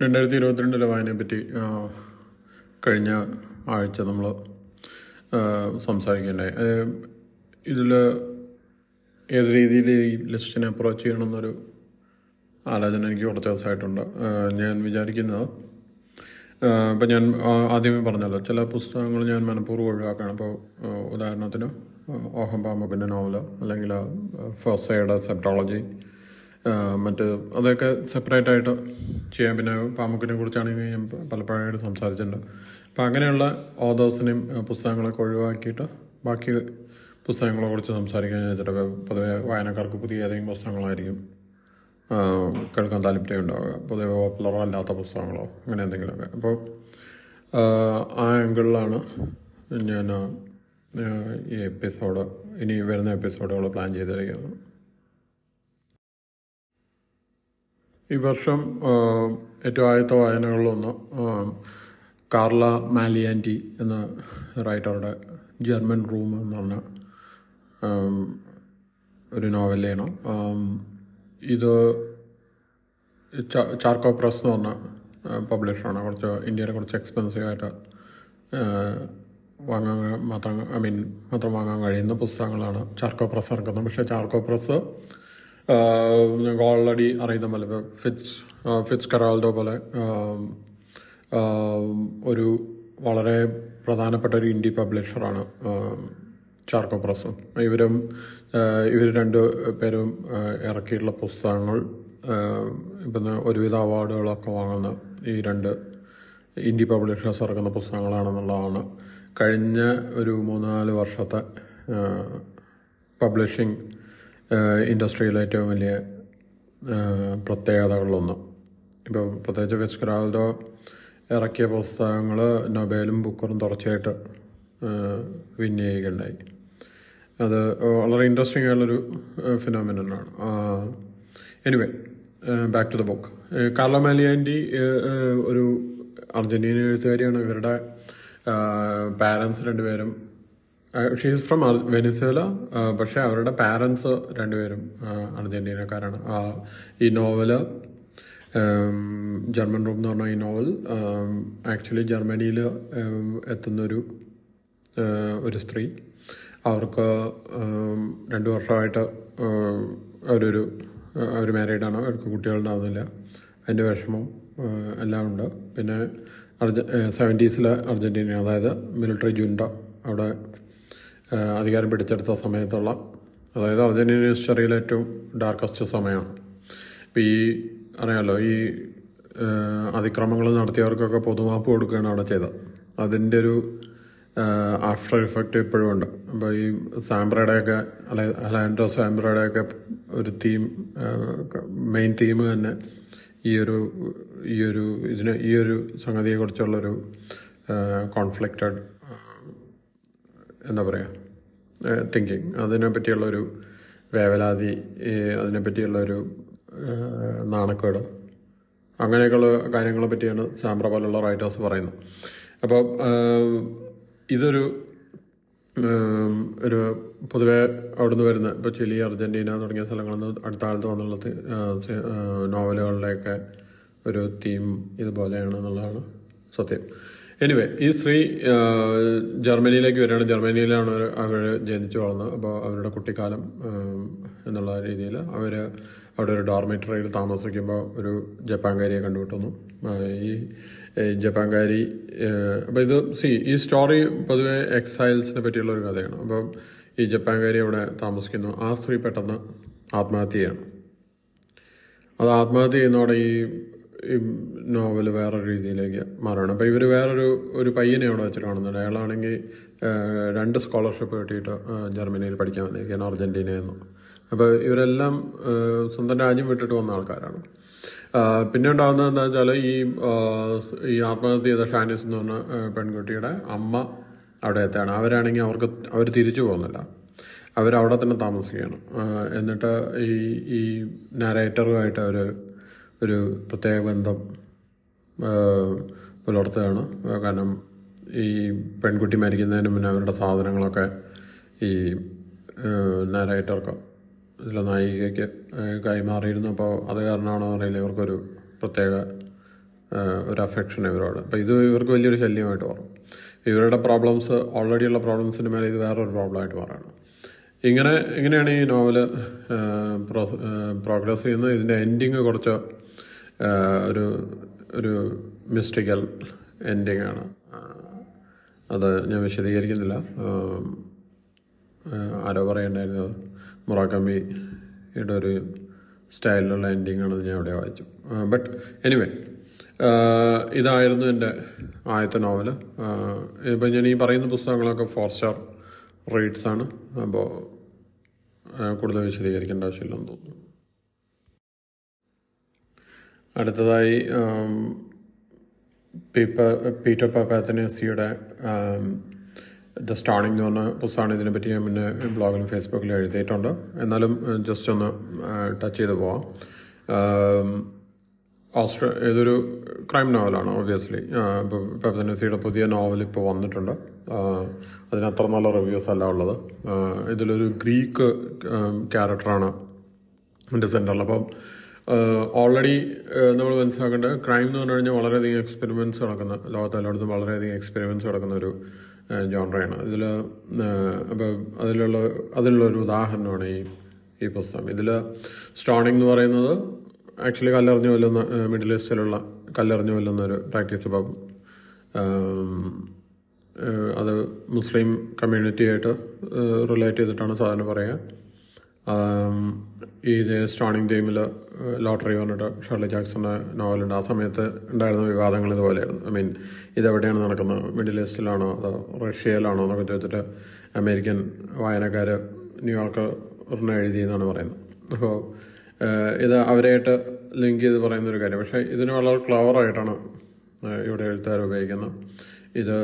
രണ്ടായിരത്തി ഇരുപത്തിരണ്ടിലെ വായനയെപ്പറ്റി കഴിഞ്ഞ ആഴ്ച നമ്മൾ സംസാരിക്കേണ്ടായി. ഇതിൽ ഏത് രീതിയിൽ ഈ ലിസ്റ്റിനെ അപ്രോച്ച് ചെയ്യണമെന്നൊരു ആലോചന എനിക്ക് കുറച്ച് ദിവസമായിട്ടുണ്ട്. ഞാൻ വിചാരിക്കുന്നത് ഇപ്പം ഞാൻ ആദ്യമേ പറഞ്ഞല്ലോ ചില പുസ്തകങ്ങൾ ഞാൻ മനഃപൂർവം ഒഴിവാക്കുകയാണ്. അപ്പോൾ ഉദാഹരണത്തിന് ഓഹം പാമ്പക്കിന്റെ നോവൽ അല്ലെങ്കിൽ ഫോസയുടെ സെപ്റ്റോളജി മറ്റ് അതൊക്കെ സെപ്പറേറ്റ് ആയിട്ട് ചെയ്യാം. പിന്നെ പാമുക്കിനെ കുറിച്ചാണെങ്കിൽ ഞാൻ പലപ്പോഴായിട്ട് സംസാരിച്ചിട്ടുണ്ട്. അപ്പം അങ്ങനെയുള്ള ഓതേഴ്സിനെയും പുസ്തകങ്ങളൊക്കെ ഒഴിവാക്കിയിട്ട് ബാക്കി പുസ്തകങ്ങളെ കുറിച്ച് സംസാരിക്കാൻ വെച്ചിട്ട് പൊതുവെ വായനക്കാർക്ക് പുതിയ ഏതെങ്കിലും പുസ്തകങ്ങളായിരിക്കും കേൾക്കാൻ താല്പര്യം ഉണ്ടാവുക. പൊതുവെ പോപ്പുലറോ അല്ലാത്ത പുസ്തകങ്ങളോ അങ്ങനെ എന്തെങ്കിലുമൊക്കെ. അപ്പോൾ ആ ആംഗിളിലാണ് ഞാൻ ഈ എപ്പിസോഡ് ഇനി വരുന്ന എപ്പിസോഡുകൾ പ്ലാൻ ചെയ്തിരിക്കുന്നത്. ഈ വർഷം ഏറ്റവും ആദ്യത്തെ വായനകളിലൊന്ന് കാർല മാലിയാന്റി എന്ന റൈറ്ററുടെ ജർമ്മൻ റൂം എന്ന് പറഞ്ഞ ഒരു നോവലാണ് ഇത് ചാർക്കോ പ്രസ് എന്ന് പറഞ്ഞ പബ്ലിഷറാണ്. കുറച്ച് ഇന്ത്യയിലെ കുറച്ച് എക്സ്പെൻസീവ് ആയിട്ട് ആ, വാങ്ങാൻ മാത്രം ഐ മീൻ മാത്രം വാങ്ങാൻ കഴിയുന്ന പുസ്തകങ്ങളാണ് ചാർക്കോ പ്രസ് ഇറക്കുന്നത്. പക്ഷേ ചാർക്കോ പ്രസ് ഓൾറെഡി അറിയുന്ന പോലെ ഇപ്പോൾ ഫിറ്റ്സ് ഫിറ്റ്സ് കറാൾഡോ പോലെ ഒരു വളരെ പ്രധാനപ്പെട്ട ഒരു ഇന്ത്യ പബ്ലിഷറാണ് ചാർക്കോ പ്രസ് ഇവരും ഇവർ രണ്ട് പേരും ഇറക്കിയിട്ടുള്ള പുസ്തകങ്ങൾ ഇപ്പം ഒരുവിധ അവാർഡുകളൊക്കെ വാങ്ങുന്ന ഈ രണ്ട് ഇന്ത്യ പബ്ലിഷേഴ്സ് ഇറക്കുന്ന പുസ്തകങ്ങളാണെന്നുള്ളതാണ്. കഴിഞ്ഞ ഒരു മൂന്നാൽ വർഷത്തെ പബ്ലിഷിംഗ് ഇൻഡസ്ട്രിയിലെ ഏറ്റവും വലിയ പ്രത്യേകതകളിലൊന്ന്. ഇപ്പോൾ പ്രത്യേകിച്ച് വെസ്കറാൾഡോ ഇറക്കിയ പുസ്തകങ്ങൾ നൊബേലും ബുക്കറും തുടർച്ചയായിട്ട് വിൻ ചെയ്യുകയുണ്ടായി. അത് വളരെ ഇൻട്രസ്റ്റിംഗ് ആയുള്ളൊരു ഫിനോമിനാണ് anyway back to the book Carla Maliandi ഒരു അർജന്റീന എഴുത്തുകാരിയാണ്. ഇവരുടെ പാരൻസ് രണ്ടുപേരും ഷീസ് ഫ്രം വെനിസുല പക്ഷേ അവരുടെ പാരൻസ് രണ്ടുപേരും ആ, അർജന്റീനക്കാരാണ്. ആ, ഈ നോവൽ ജർമ്മൻ റൂം എന്ന് പറഞ്ഞ ഈ നോവൽ ആക്ച്വലി ജർമ്മനിയിൽ എത്തുന്നൊരു ആ, ഒരു സ്ത്രീ. അവർക്ക് ഉം, രണ്ട് വർഷമായിട്ട് ഉം, അവരൊരു അവർ മാരീഡാണ് അവർക്ക് കുട്ടികളുണ്ടാവുന്നില്ല. അതിന്റെ വിഷമം എല്ലാം ഉണ്ട്. പിന്നെ അർജ സെവന്റീസിലെ അർജന്റീന അതായത് മിലിറ്ററി ജുണ്ട അവിടെ അധികാരം പിടിച്ചെടുത്ത സമയത്തുള്ള അതായത് അർജന്റീന ഹിസ്റ്ററിയിലെ ഏറ്റവും ഡാർക്കസ്റ്റ് സമയമാണ്. ഇപ്പോൾ ഈ അറിയാമല്ലോ ഈ അതിക്രമങ്ങൾ നടത്തിയവർക്കൊക്കെ പൊതുമാപ്പ് കൊടുക്കുകയാണ് അവിടെ ചെയ്തത്. അതിന്റെ ഒരു ആഫ്റ്റർ ഇഫക്റ്റ് ഇപ്പോഴും ഉണ്ട്. അപ്പോൾ ഈ സാംബ്രയുടെയൊക്കെ അല്ലെ അലാൻഡ്രോ സാംബ്രയുടെയൊക്കെ ഒരു തീം മെയിൻ തീം തന്നെ ഈ ഒരു ഈ ഒരു ഇതിന് ഈ ഒരു സംഗതിയെക്കുറിച്ചുള്ളൊരു കോൺഫ്ലിക്റ്റഡ് എന്താ പറയുക തിങ്കിങ് അതിനെ പറ്റിയുള്ളൊരു വേവലാതി അതിനെ അതിനെപ്പറ്റിയുള്ളൊരു ഏഹ്, നാണക്കേട്. അങ്ങനെയൊക്കെയുള്ള കാര്യങ്ങളെ പറ്റിയാണ് സാമ്പ്ര പോലുള്ള റൈറ്റേഴ്സ് പറയുന്നത്. അപ്പോൾ ഇതൊരു ഒരു പൊതുവേ അവിടുന്ന് വരുന്ന ഇപ്പോൾ ചിലി അർജന്റീന തുടങ്ങിയ സ്ഥലങ്ങളിൽ നിന്ന് അടുത്ത കാലത്ത് വന്നുള്ള നോവലുകളുടെയൊക്കെ ഒരു തീം ഇതുപോലെയാണ് എന്നുള്ളതാണ് സത്യം. എനിവേ ഈ സ്ത്രീ ജർമ്മനിയിലേക്ക് വരികയാണ്. ജർമ്മനിയിലാണ് അവർ ജനിച്ചു വളർന്നത്. അപ്പോൾ അവരുടെ കുട്ടിക്കാലം എന്നുള്ള രീതിയിൽ അവർ അവിടെ ഒരു ഡോർമെറ്ററിയിൽ താമസിക്കുമ്പോൾ ഒരു ജപ്പാൻകാരിയെ കണ്ടുകിട്ടുന്നു ഈ ജപ്പാൻകാരി അപ്പോൾ ഇത് സി ഈ സ്റ്റോറി പൊതുവെ എക്സൈൽസിനെ പറ്റിയുള്ള ഒരു കഥയാണ്. അപ്പം ഈ ജപ്പാൻകാരി അവിടെ താമസിക്കുന്നു. ആ സ്ത്രീ പെട്ടെന്ന് ആത്മഹത്യയാണ് അത് ആത്മഹത്യ ചെയ്യുന്നതോടെ ഈ ഈ നോവൽ വേറൊരു രീതിയിലേക്ക് മാറണം അപ്പോൾ ഇവർ വേറൊരു ഒരു പയ്യനെ അവിടെ വെച്ച് കാണുന്നുണ്ട്. അയാളാണെങ്കിൽ രണ്ട് സ്കോളർഷിപ്പ് കിട്ടിയിട്ട് ജർമ്മനിയിൽ പഠിക്കാൻ വന്നിരിക്കുകയാണ് അർജന്റീനയിൽ നിന്ന് അപ്പോൾ ഇവരെല്ലാം സ്വന്തം രാജ്യം വിട്ടിട്ട് വന്ന ആൾക്കാരാണ്. പിന്നെ ഉണ്ടാകുന്നത് എന്താ വെച്ചാൽ ഈ ഈ ആത്മഹത്യ ചെയ്ത ഷാനിസ് എന്ന് പറഞ്ഞ പെൺകുട്ടിയുടെ അമ്മ അവിടെ എത്തുകയാണ്. അവരാണെങ്കിൽ അവർക്ക് അവർ തിരിച്ചു പോകുന്നില്ല. അവരവിടെ തന്നെ താമസിക്കുകയാണ്. എന്നിട്ട് ഈ ഈ നാരേറ്ററുമായിട്ട് അവർ ഒരു പ്രത്യേക ബന്ധം പുലർത്തുകയാണ്. കാരണം ഈ പെൺകുട്ടി മരിക്കുന്നതിന് മുന്നേ അവരുടെ സാധനങ്ങളൊക്കെ ഈ നാരായിട്ടവർക്ക് ഇതിലെ നായികയ്ക്ക് കൈമാറിയിരുന്നു. അപ്പോൾ അത് കാരണമാണോ അറിയില്ല ഇവർക്കൊരു പ്രത്യേക ഒരു അഫെക്ഷൻ ഇവരോട്. അപ്പോൾ ഇത് ഇവർക്ക് വലിയൊരു ശല്യമായിട്ട് മാറും. ഇവരുടെ പ്രോബ്ലംസ് ഓൾറെഡി ഉള്ള പ്രോബ്ലംസിന് മേലെ ഇത് വേറൊരു പ്രോബ്ലമായിട്ട് മാറുകയാണ്. ഇങ്ങനെ ഇങ്ങനെയാണ് ഈ നോവൽ പ്രോഗ്രസ് ചെയ്യുന്നത്. ഇതിന്റെ എൻഡിങ് കുറച്ച് ഒരു ഒരു മിസ്റ്റിക്കൽ എൻഡിങ് ആണ്. അത് ഞാൻ വിശദീകരിക്കുന്നില്ല. ആരോ പറയണ്ടായിരുന്നു മുറാക്കമ്മിയുടെ ഒരു സ്റ്റൈലിലുള്ള ആണെന്ന് ഞാൻ അവിടെ വായിച്ചു. ബട്ട് എനിവേ ഇതായിരുന്നു എന്റെ ആദ്യത്തെ നോവൽ ഇപ്പം ഞാൻ ഈ പറയുന്ന പുസ്തകങ്ങളൊക്കെ ഫോർ സ്റ്റാർ റേറ്റ്സ് ആണ്. അപ്പോൾ കൂടുതൽ വിശദീകരിക്കേണ്ട ആവശ്യമില്ലെന്ന് തോന്നുന്നു. അടുത്തതായി പീപ്പ പീറ്റർ പാപ്പാത്തനേസിയുടെ ദ സ്റ്റാണിംഗ് എന്ന് പറഞ്ഞ പുസ്തകമാണ് ഇതിനെപ്പറ്റി ഞാൻ പിന്നെ ബ്ലോഗിലും ഫേസ്ബുക്കിലും എഴുതിയിട്ടുണ്ട്. എന്നാലും ജസ്റ്റ് ഒന്ന് ടച്ച് ചെയ്ത് പോവാം. ഓസ്ട്രേ ഇതൊരു ക്രൈം നോവലാണ് ഒബ്വിയസ്ലി ഇപ്പോൾ പെപ്പനസിയുടെ പുതിയ നോവൽ ഇപ്പോൾ വന്നിട്ടുണ്ട്. ആ, അതിന് അത്ര നല്ല റിവ്യൂസ് അല്ല ഉള്ളത്. ഇതിലൊരു ഗ്രീക്ക് ക്യാരക്ടറാണ് എന്റെ സെന്ററിൽ അപ്പം ഓൾറെഡി നമ്മൾ മനസ്സിലാക്കേണ്ടത് ക്രൈം എന്ന് പറഞ്ഞു കഴിഞ്ഞാൽ വളരെയധികം എക്സ്പെരിമെന്റ്സ് നടക്കുന്ന ലോകത്ത് എല്ലായിടത്തും വളരെയധികം എക്സ്പെരിമെന്റ്സ് നടക്കുന്ന ഒരു ജോൺറയാണ് ഇതിൽ അപ്പോൾ അതിലുള്ള അതിനുള്ള ഒരു ഉദാഹരണമാണ് ഈ ഈ പുസ്തകം. ഇതിൽ സ്റ്റോണിംഗ് എന്ന് പറയുന്നത് ആക്ച്വലി കല്ലെറിഞ്ഞു കൊല്ലുന്ന മിഡിൽ ഈസ്റ്റിലുള്ള കല്ലെറിഞ്ഞു കൊല്ലുന്ന ഒരു പ്രാക്ടീസ് ഇപ്പം അത് മുസ്ലിം കമ്മ്യൂണിറ്റിയായിട്ട് റിലേറ്റ് ചെയ്തിട്ടാണ് സാധാരണ പറയുക. ഈ സ്റ്റാണിങ് ടീമിൽ ലോട്ടറി പറഞ്ഞിട്ട് ഷർലി ജാക്സന്റെ നോവലുണ്ട്. ആ സമയത്ത് ഉണ്ടായിരുന്ന വിവാദങ്ങൾ ഇതുപോലെയായിരുന്നു. ഐ മീൻ ഇതെവിടെയാണ് നടക്കുന്നത്? മിഡിൽ ഈസ്റ്റിലാണോ അതോ റഷ്യയിലാണോ എന്നൊക്കെ ചോദിച്ചിട്ട് അമേരിക്കൻ വായനക്കാർ ന്യൂയോർക്കറിന് എഴുതി എന്നാണ് പറയുന്നത്. അപ്പോൾ ഇത് അവരായിട്ട് ലിങ്ക് ചെയ്ത് പറയുന്ന ഒരു കാര്യം. പക്ഷേ ഇതിന് വളരെ ക്ലവറായിട്ടാണ് ഇവിടെ എഴുത്തുകാർ ഉപയോഗിക്കുന്നത്. ഇത്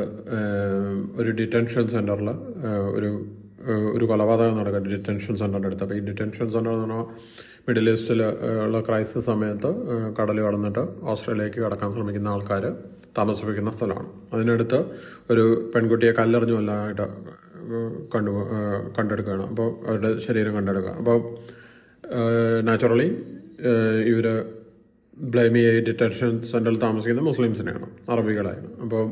ഒരു ഡിറ്റൻഷൻ സെന്ററിൽ ഒരു ഒരു കൊലപാതകം നടക്കുക ഡിറ്റൻഷൻ സെന്ററിന്റെ അടുത്ത്. അപ്പോൾ ഈ ഡിറ്റൻഷൻ സെന്റർ എന്ന് പറഞ്ഞാൽ മിഡിൽ ഈസ്റ്റിൽ ഉള്ള ക്രൈസിസ് സമയത്ത് കടൽ കടന്നിട്ട് ഓസ്ട്രേലിയക്ക് കടക്കാൻ ശ്രമിക്കുന്ന ആൾക്കാർ താമസിപ്പിക്കുന്ന സ്ഥലമാണ്. അതിനടുത്ത് ഒരു പെൺകുട്ടിയെ കല്ലെറിഞ്ഞു കൊല്ലാനായിട്ട് കണ്ടു കണ്ടെടുക്കുകയാണ്. അപ്പോൾ അവരുടെ ശരീരം കണ്ടെടുക്കുക. അപ്പോൾ നാച്ചുറലി ഇവർ ബ്ലെയിം ചെയ്യുക ഡിറ്റൻഷൻ സെന്ററിൽ താമസിക്കുന്ന മുസ്ലിംസിനെയാണ് അറബികളായിരുന്നു അപ്പോൾ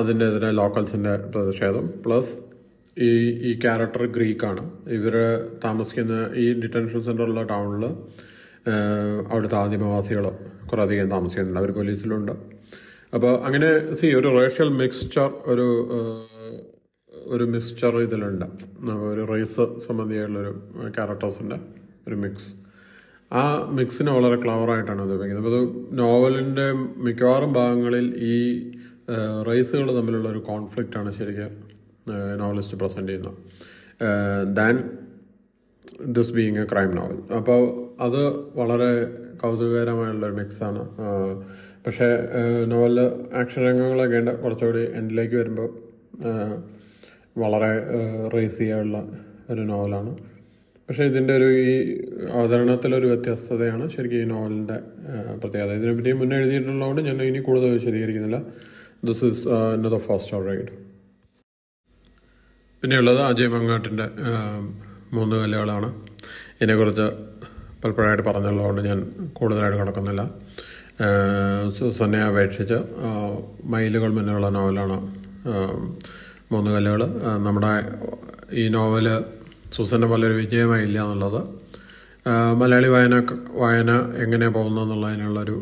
അതിന്റെതിരെ ലോക്കൽസിന്റെ പ്രതിഷേധം പ്ലസ് ഈ ഈ ക്യാരക്ടർ ഗ്രീക്കാണ് ഇവർ താമസിക്കുന്ന ഈ ഡിറ്റൻഷൻ സെന്ററുള്ള ടൗണിൽ അവിടുത്തെ ആദിമവാസികൾ കുറേ അധികം താമസിക്കുന്നുണ്ട്. അവർ പോലീസിലുണ്ട്. അപ്പോൾ അങ്ങനെ സി ഒരു റേഷ്യൽ മിക്സ്ചർ ഒരു ഒരു മിക്സ്ചർ ഇതിലുണ്ട്. ഒരു റേസ് സംബന്ധിയായുള്ളൊരു ക്യാരക്ടേഴ്സിന്റെ ഒരു മിക്സ് ആ മിക്സിനെ വളരെ ക്ലവറായിട്ടാണ് അത് ഉപയോഗിക്കുന്നത്. അപ്പോൾ അത് നോവലിന്റെ മിക്കവാറും ഭാഗങ്ങളിൽ ഈ റേസുകൾ തമ്മിലുള്ള ഒരു കോൺഫ്ലിക്റ്റാണ് ശരിക്കും നോവലിസ്റ്റ് പ്രസന്റ് ചെയ്യുന്നത് than this being a crime novel അപ്പോൾ അത് വളരെ കൗതുകകരമായുള്ളൊരു മിക്സാണ് പക്ഷേ നോവലിൽ ആക്ഷൻ രംഗങ്ങളൊക്കെ ഉണ്ട്. കുറച്ചുകൂടി എൻഡിലേക്ക് വരുമ്പോൾ വളരെ റേസിയായുള്ള ഒരു നോവലാണ് പക്ഷേ ഇതിന്റെ ഒരു ഈ അവതരണത്തിലൊരു വ്യത്യസ്തതയാണ് ശരിക്കും ഈ നോവലിന്റെ പ്രത്യേകത. ഇതിനെപ്പറ്റി മുന്നേ എഴുതിയിട്ടുള്ളതുകൊണ്ട് ഞാൻ ഇനി കൂടുതൽ വിശദീകരിക്കുന്നില്ല. This is another first ride പിന്നെയുള്ളത് അജയ് മങ്ങാട്ടിന്റെ മൂന്ന് കല്ലുകളാണ് ഇതിനെക്കുറിച്ച് പലപ്പോഴായിട്ട് പറഞ്ഞുള്ളതുകൊണ്ട് ഞാൻ കൂടുതലായിട്ട് കിടക്കുന്നില്ല സുസന്നെ അപേക്ഷിച്ച് മയിലുകൾ മുന്നിലുള്ള നോവലാണ് മൂന്ന് കല്ലുകൾ നമ്മുടെ ഈ നോവൽ സുസന്നെ പോലൊരു വിജയമായില്ല എന്നുള്ളത് മലയാളി വായന വായന എങ്ങനെ പോകുന്നു എന്നുള്ളതിനുള്ളൊരു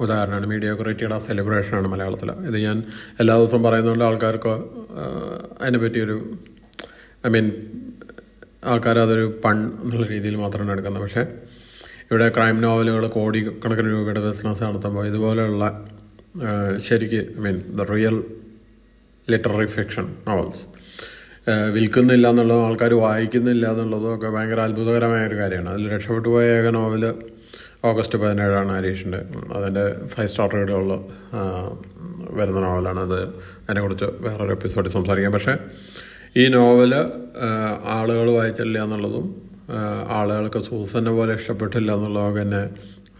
ഉദാഹരണമാണ്. മീഡിയോക്രിറ്റിയുടെ സെലിബ്രേഷനാണ് മലയാളത്തിൽ ഇത് ഞാൻ എല്ലാ ദിവസവും പറയുന്നതുകൊണ്ട് ആൾക്കാർക്ക് അതിനെപ്പറ്റിയൊരു ഐ മീൻ ആൾക്കാർ അതൊരു പൺ എന്നുള്ള രീതിയിൽ മാത്രമാണ് എടുക്കുന്നത്. പക്ഷേ ഇവിടെ ക്രൈം നോവലുകൾ കോടി കണക്കിന് രൂപയുടെ ബിസിനസ് നടത്തുമ്പോൾ ഇതുപോലെയുള്ള ശരിക്ക് I mean the real literary fiction novels വിൽക്കുന്നില്ല എന്നുള്ളതും ആൾക്കാർ വായിക്കുന്നില്ല എന്നുള്ളതും ഒക്കെ ഭയങ്കര അത്ഭുതകരമായ ഒരു കാര്യമാണ്. അതിൽ രക്ഷപ്പെട്ടു പോയ ഏക നോവൽ ഓഗസ്റ്റ് പതിനേഴാണ് ഹരീഷിന്റെ. അതിന്റെ ഫൈവ് സ്റ്റാർ റേഡുകളിൽ വരുന്ന നോവലാണ്. അത് അതിനെക്കുറിച്ച് വേറൊരു എപ്പിസോഡിൽ സംസാരിക്കാം. പക്ഷേ ഈ നോവൽ ആളുകൾ വായിച്ചില്ല എന്നുള്ളതും ആളുകൾക്ക് സൂസനെ പോലെ ഇഷ്ടപ്പെട്ടില്ല എന്നുള്ളതൊക്കെ എന്നെ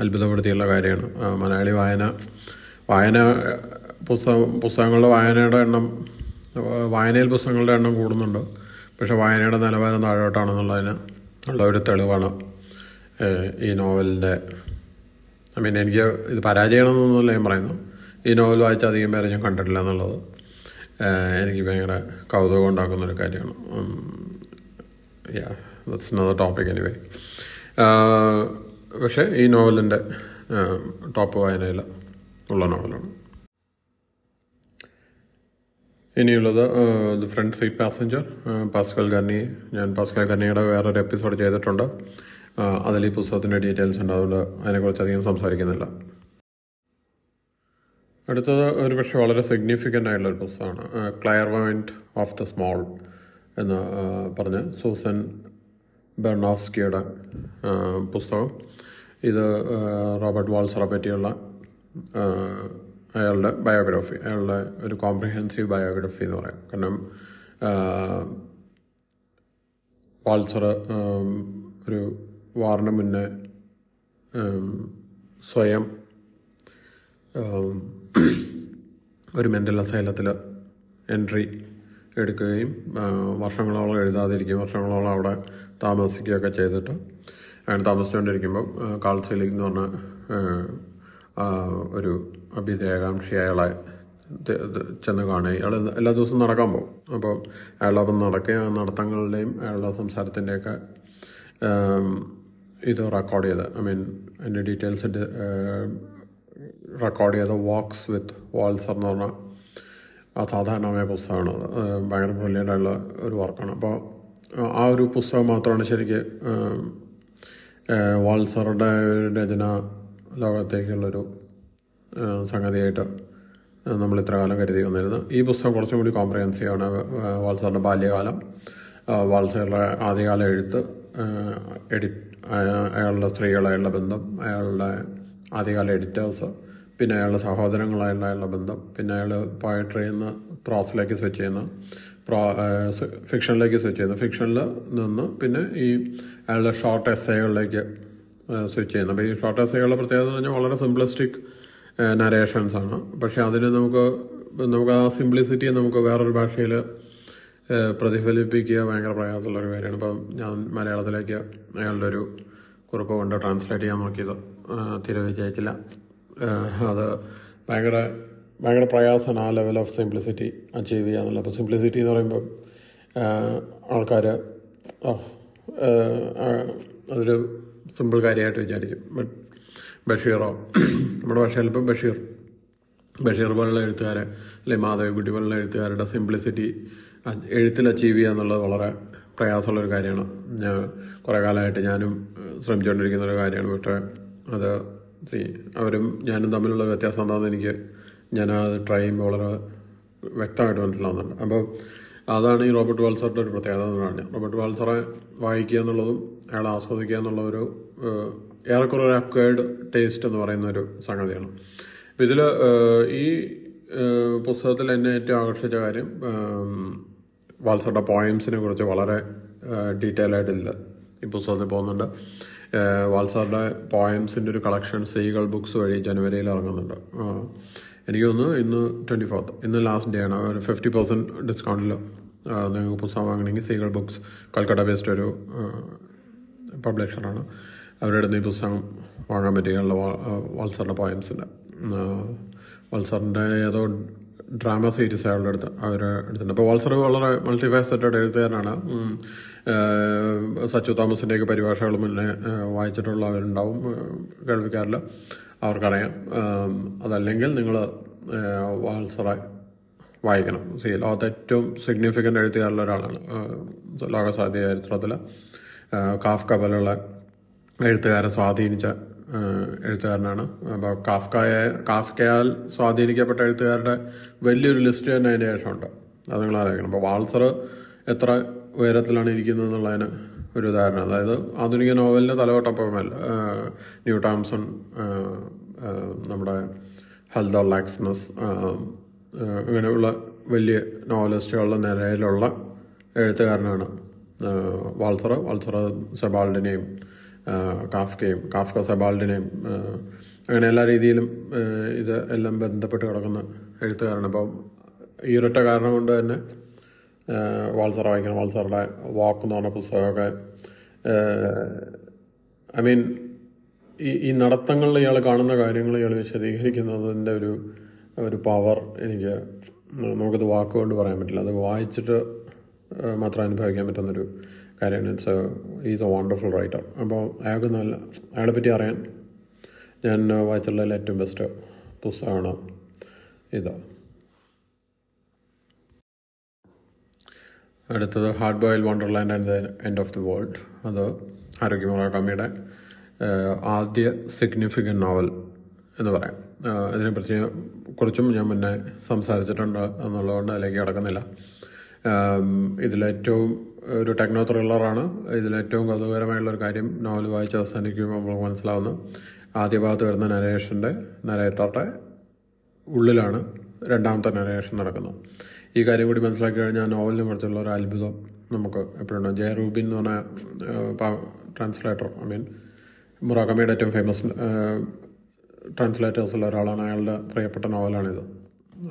അത്ഭുതപ്പെടുത്തിയുള്ള കാര്യമാണ്. മലയാളി വായന വായന പുസ്തകം പുസ്തകങ്ങളുടെ വായനയുടെ എണ്ണം വായനയിൽ പുസ്തകങ്ങളുടെ എണ്ണം കൂടുന്നുണ്ട്. പക്ഷേ വായനയുടെ നിലവാരം താഴോട്ടാണെന്നുള്ളതിന് ഉള്ള ഒരു തെളിവാണ് ഈ നോവലിന്റെ ഐ മീൻ എനിക്ക് ഇത് പരാജയമാണെന്നൊന്നുമല്ല ഞാൻ പറയുന്നു ഈ നോവൽ വായിച്ച അധികം പേരെ ഞാൻ കണ്ടിട്ടില്ല എന്നുള്ളത്. എനിക്ക് ഭയങ്കര കൗതുകം ഉണ്ടാക്കുന്ന ഒരു കാര്യമാണ്. Yeah that's nor topic anyway പക്ഷേ ഈ നോവലിന്റെ ടോപ്പ് വായനയിൽ ഉള്ള നോവലാണ്. ഇനിയുള്ളത് the front seat passenger Pascal Garnier ഞാൻ പാസ്കൽ ഗർണിയുടെ വേറൊരു എപ്പിസോഡ് ചെയ്തിട്ടുണ്ട്. അതിൽ ഈ പുസ്തകത്തിന്റെ ഡീറ്റെയിൽസ് ഉണ്ട്. അതുകൊണ്ട് അതിനെക്കുറിച്ച് അധികം സംസാരിക്കുന്നില്ല. അടുത്തത് ഒരു പക്ഷേ വളരെ സിഗ്നിഫിക്കന്റ് ആയിട്ടുള്ള ഒരു പുസ്തകമാണ് Claire point of the small എന്ന് പറഞ്ഞ് സൂസൻ ബെർണോസ്കിയുടെ ആ, പുസ്തകം. ഇത് റോബർട്ട് വാൾസറെ പറ്റിയുള്ള അയാളുടെ ബയോഗ്രഫി അയാളുടെ ഒരു കോംപ്രിഹെൻസീവ് ബയോഗ്രഫി എന്ന് പറയാം. കാരണം വാൾസർ ഒരു വാറിന് മുന്നേ സ്വയം ഒരു മെന്റൽ അസൈലത്തിൽ എൻട്രി എടുക്കുകയും വർഷങ്ങളോളം എഴുതാതിരിക്കുകയും വർഷങ്ങളോളം അവിടെ താമസിക്കുകയൊക്കെ ചെയ്തിട്ട് അങ്ങനെ താമസിച്ചുകൊണ്ടിരിക്കുമ്പോൾ കാൾസിലിംഗ് എന്ന് പറഞ്ഞ ഒരു അഭ്യുദയകാംക്ഷി അയാളെ ചെന്ന് കാണുക അയാൾ എല്ലാ ദിവസവും നടക്കാൻ പോകും. അപ്പോൾ അയാളൊപ്പം ആ നടത്തങ്ങളുടെയും അയാളുടെ സംസാരത്തിന്റെയൊക്കെ ഇത് റെക്കോർഡ് ചെയ്ത് ഐ മീൻ അതിന്റെ ഡീറ്റെയിൽസ് റെക്കോർഡ് ചെയ്ത വാക്സ് വിത്ത് വാൾസർ എന്ന് പറഞ്ഞ സാധാരണമായ പുസ്തകമാണ് ഭയങ്കര ബ്രില്യന്റായിട്ടുള്ള ഒരു വർക്കാണ് അപ്പോൾ ആ ഒരു പുസ്തകം മാത്രമാണ് ശരിക്ക് വാൾസറുടെ രചന ലോകത്തേക്കുള്ളൊരു സംഗതിയായിട്ട് നമ്മൾ ഇത്ര കാലം കരുതി വന്നിരുന്നു ഈ പുസ്തകം കുറച്ചും കൂടി കോംപ്രഹെൻസീവ് ആണ്. ഏഹ് വാൾസറുടെ ബാല്യകാലം വാൾസറുടെ ആദ്യകാല എഴുത്ത് എഡിറ്റ് എഡി അയ- അയാളുടെ സ്ത്രീകളായുള്ള ബന്ധം അയാളുടെ ആദ്യകാല എഡിറ്റേഴ്സ് പിന്നെ അയാളുടെ സഹോദരങ്ങളായുള്ള ബന്ധം പിന്നെ അയാൾ പോയട്രിയിൽ നിന്ന് പ്രോസിലേക്ക് സ്വിച്ച് ചെയ്യുന്ന പ്രോ ഫിക്ഷനിലേക്ക് സ്വിച്ച് ചെയ്യുന്നു ഫിക്ഷനിൽ നിന്ന് പിന്നെ ഈ അയാളുടെ ഷോർട്ട് എസ്സേകളിലേക്ക് സ്വിച്ച് ചെയ്യുന്നു. അപ്പോൾ ഈ ഷോർട്ട് എസ്സേകളുടെ പ്രത്യേകത എന്ന് പറഞ്ഞാൽ വളരെ സിംപ്ലിസ്റ്റിക് നരേഷൻസ് ആണ്. പക്ഷേ അതിന് നമുക്ക് നമുക്ക് ആ സിംപ്ലിസിറ്റിയെ നമുക്ക് വേറൊരു ഭാഷയിൽ പ്രതിഫലിപ്പിക്കുക ഭയങ്കര പ്രയാസമുള്ളൊരു കാര്യമാണ്. ഇപ്പം ഞാൻ മലയാളത്തിലേക്ക് അയാളുടെ ഒരു കുറിപ്പ് കൊണ്ട് ട്രാൻസ്ലേറ്റ് ചെയ്യാൻ നോക്കിയത് ആ, തീരെ വിജയിച്ചില്ല ആ, അത് ഭയങ്കര ഭയങ്കര പ്രയാസമാണ് ആ ലെവൽ ഓഫ് സിംപ്ലിസിറ്റി അച്ചീവ് ചെയ്യുക എന്നുള്ളത് അപ്പോൾ സിംപ്ലിസിറ്റി എന്ന് പറയുമ്പോൾ ആൾക്കാർ അതൊരു സിമ്പിൾ കാര്യമായിട്ട് വിചാരിക്കും. ബട്ട് ബഷീറോ നമ്മുടെ ഭാഷയിൽ ഇപ്പം ബഷീർ ബഷീർ പോലുള്ള എഴുത്തുകാരെ അല്ലെങ്കിൽ മാധവിക്കുട്ടി പോലുള്ള എഴുത്തുകാരുടെ സിംപ്ലിസിറ്റി എഴുത്തിൽ അച്ചീവ് ചെയ്യുക എന്നുള്ളത് വളരെ പ്രയാസമുള്ളൊരു കാര്യമാണ്. ഞാൻ കുറേ കാലമായിട്ട് ഞാനും ശ്രമിച്ചുകൊണ്ടിരിക്കുന്ന ഒരു കാര്യമാണ്. പക്ഷേ അത് സി അവരും ഞാനും തമ്മിലുള്ള വ്യത്യാസം എന്താണെന്ന് എനിക്ക് ഞാൻ അത് ട്രൈ ചെയ്യുമ്പോൾ വളരെ വ്യക്തമായിട്ട് മനസ്സിലാവുന്നുണ്ട്. അപ്പോൾ അതാണ് ഈ റോബർട്ട് വാൾസറുടെ ഒരു പ്രത്യേകത എന്ന് പറഞ്ഞാൽ റോബർട്ട് വാൾസറെ വായിക്കുക എന്നുള്ളതും അയാളെ ആസ്വദിക്കുക എന്നുള്ള ഒരു ഏറെക്കുറെ ഒരു അക്വേർഡ് ടേസ്റ്റ് എന്ന് പറയുന്ന ഒരു സംഗതിയാണ് അപ്പോൾ ഇതിൽ ഈ പുസ്തകത്തിൽ എന്നെ ഏറ്റവും ആകർഷിച്ച കാര്യം വാൽസറുടെ പോയംസിനെ കുറിച്ച് വളരെ ഡീറ്റെയിൽ ആയിട്ട് ഇതിൽ ഈ പുസ്തകത്തിൽ പോകുന്നുണ്ട്. വാൽസാറിന്റെ പോയംസിന്റെ ഒരു കളക്ഷൻ സീകൾ ബുക്സ് വഴി ജനുവരിയിൽ ഇറങ്ങുന്നുണ്ട്. എനിക്ക് തോന്നുന്നു ഇന്ന് ട്വന്റി ഫോർത്ത് ഇന്ന് ലാസ്റ്റ് ഡേ ആണ്. ഒരു ഫിഫ്റ്റി പെർസെന്റ് ഡിസ്കൗണ്ടിൽ നിങ്ങൾക്ക് പുസ്തകം വാങ്ങണമെങ്കിൽ സീകൾ ബുക്സ് കൽക്കട്ട ബേസ്ഡ് ഒരു പബ്ലിഷറാണ് അവരുടെ ഈ പുസ്തകം വാങ്ങാൻ പറ്റുകയുള്ള വാൽസാറിന്റെ പോയംസിന്റെ വത്സറിന്റെ ഏതോ ഡ്രാമ സീരീസ് അയാളുടെ അടുത്ത് അവരുടെ അടുത്തുണ്ട് അപ്പോൾ വാൾസർ വളരെ മൾട്ടിഫാസറ്റഡ് എഴുത്തുകാരനാണ്. സച്ചു തോമസിന്റെയൊക്കെ പരിഭാഷകൾ മുന്നേ വായിച്ചിട്ടുള്ളവരുണ്ടാവും കേൾവിക്കാരിൽ അവർക്കറിയാം. അതല്ലെങ്കിൽ നിങ്ങൾ വാൾസറെ വായിക്കണം. സി ലോകത്തെ ഏറ്റവും സിഗ്നിഫിക്കന്റ് എഴുത്തുകാരിൽ ഒരാളാണ്. ലോക സാഹിത്യ ചരിത്രത്തിൽ കാഫ് കപലുള്ള എഴുത്തുകാരെ സ്വാധീനിച്ച എഴുത്തുകാരനാണ്. അപ്പോൾ കാഫ്കയെ കാഫ്കയാൽ സ്വാധീനിക്കപ്പെട്ട എഴുത്തുകാരുടെ വലിയൊരു ലിസ്റ്റ് തന്നെ അതിന് ശേഷമുണ്ട്. അത് നിങ്ങൾ അറിയിക്കണം അപ്പോൾ വാൾസർ എത്ര ഉയരത്തിലാണ് ഇരിക്കുന്നത് എന്നുള്ളതിന് ഒരു ഉദാഹരണം. അതായത് ആധുനിക നോവലിന്റെ തലവട്ടപ്പമല്ല. ന്യൂ ടാംസൺ നമ്മുടെ ഹെൽദർ ലാക്സ്നസ് ഇങ്ങനെയുള്ള വലിയ നോവലിസ്റ്റുകളുടെ നിലയിലുള്ള എഴുത്തുകാരനാണ് വാൾസർ. വാൾസർ സെബാൾഡിനെയും കാഫ്കയും കാഫ്ക സബാൾഡിനെയും അങ്ങനെ എല്ലാ രീതിയിലും ഇത് എല്ലാം ബന്ധപ്പെട്ട് കിടക്കുന്ന എഴുത്തുകാരാണ്. അപ്പം ഈ ഒരൊറ്റ കാരണം കൊണ്ട് തന്നെ വാൾസർ വായിക്കണം. വാൾസറുടെ വാക്ക് എന്ന് പറഞ്ഞ പുസ്തകമൊക്കെ ഐ മീൻ ഈ ഈ നടത്തങ്ങളിൽ ഇയാൾ കാണുന്ന കാര്യങ്ങൾ ഇയാൾ വിശദീകരിക്കുന്നതിന്റെ ഒരു ഒരു പവർ എനിക്ക് നമുക്കത് വാക്കുകൊണ്ട് പറയാൻ പറ്റില്ല. അത് വായിച്ചിട്ട് മാത്രം അനുഭവിക്കാൻ പറ്റുന്നൊരു കാര്യമാണ്. It's is a wonderful writer അപ്പോൾ അയാൾക്ക് നല്ല അയാളെ പറ്റി അറിയാൻ ഞാൻ വായിച്ചിട്ടുള്ള ഏറ്റവും ബെസ്റ്റ് പുസ്തകമാണ് ഇത്. അടുത്തത് hard boil wonderland and the end of the world അത് ആരോഗ്യമുള്ള കമ്മിയുടെ ആദ്യ സിഗ്നിഫിക്കന്റ് നോവൽ എന്ന് പറയാം. അതിനെപ്പറ്റി കുറച്ചും കുറിച്ചും ഞാൻ മുന്നേ സംസാരിച്ചിട്ടുണ്ട് എന്നുള്ളതുകൊണ്ട് അതിലേക്ക് കിടക്കുന്നില്ല. ഇതിലേറ്റവും ഒരു ടെക്നോ ത്രില്ലറാണ് ഇതിലേറ്റവും കൗതുകരമായുള്ള ഒരു കാര്യം നോവൽ വായിച്ച് അവസാനിക്കുമ്പോൾ നമുക്ക് മനസ്സിലാവുന്നു ആദ്യ ഭാഗത്ത് വരുന്ന നരേഷന്റെ നരേറ്ററുടെ ഉള്ളിലാണ് രണ്ടാമത്തെ നരേഷൻ നടക്കുന്നത്. ഈ കാര്യം കൂടി മനസ്സിലാക്കി കഴിഞ്ഞാൽ നോവലിനെ കുറിച്ചുള്ള ഒരു അത്ഭുതം നമുക്ക് എപ്പോഴുണ്ട് ജയ റൂബിൻ എന്ന് പറഞ്ഞ ട്രാൻസ്ലേറ്റർ ഐ മീൻ മുറാക്കമ്മയുടെ ഏറ്റവും ഫേമസ് ട്രാൻസ്ലേറ്റേഴ്സുള്ള ഒരാളാണ്. അയാളുടെ പ്രിയപ്പെട്ട നോവലാണിത്.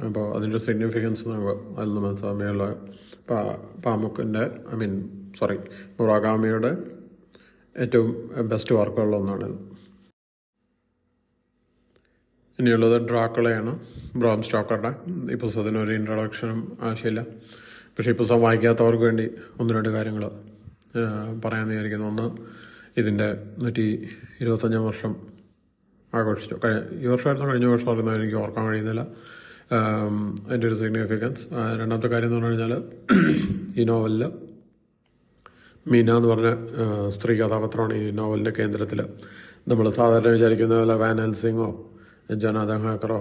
അപ്പോൾ അതിന്റെ സിഗ്നിഫിക്കൻസ് നമുക്ക് അതിൽ നിന്ന് മനസ്സിലാകുമ്പോൾ പാ പാമുക്കിന്റെ ഐ മീൻ സോറി മുറാഗാമിയുടെ ഏറ്റവും ബെസ്റ്റ് വർക്കുകളിലൊന്നാണിത് ഇനിയുള്ളത് ഡ്രാക്കളയാണ് ബ്രോം സ്റ്റോക്കറുടെ. ഈ പുസ്തകത്തിന് ഒരു ഇൻട്രൊഡക്ഷനും ആവശ്യമില്ല. പക്ഷേ ഈ പുസ്തകം വായിക്കാത്തവർക്ക് വേണ്ടി ഒന്ന് രണ്ട് കാര്യങ്ങൾ പറയാമെന്ന് വിചാരിക്കുന്നു. ഒന്ന് ഇതിന്റെ നൂറ്റി ഇരുപത്തഞ്ചാം വർഷം ആഘോഷിച്ചു. കഴിഞ്ഞ ഈ വർഷമായിരുന്നു? കഴിഞ്ഞ വർഷം പറയുന്നത് എനിക്ക് ഓർക്കാൻ കഴിയുന്നില്ല. അതിന്റെ ഒരു സിഗ്നിഫിക്കൻസ് രണ്ടാമത്തെ കാര്യം എന്ന് പറഞ്ഞു കഴിഞ്ഞാൽ ഈ നോവലിൽ മീന എന്ന് പറഞ്ഞ സ്ത്രീ കഥാപാത്രമാണ് ഈ നോവലിന്റെ കേന്ദ്രത്തിൽ നമ്മൾ സാധാരണ വിചാരിക്കുന്ന പോലെ വാനൽ സിംഗോ ജനാദൻ ഹാക്കറോ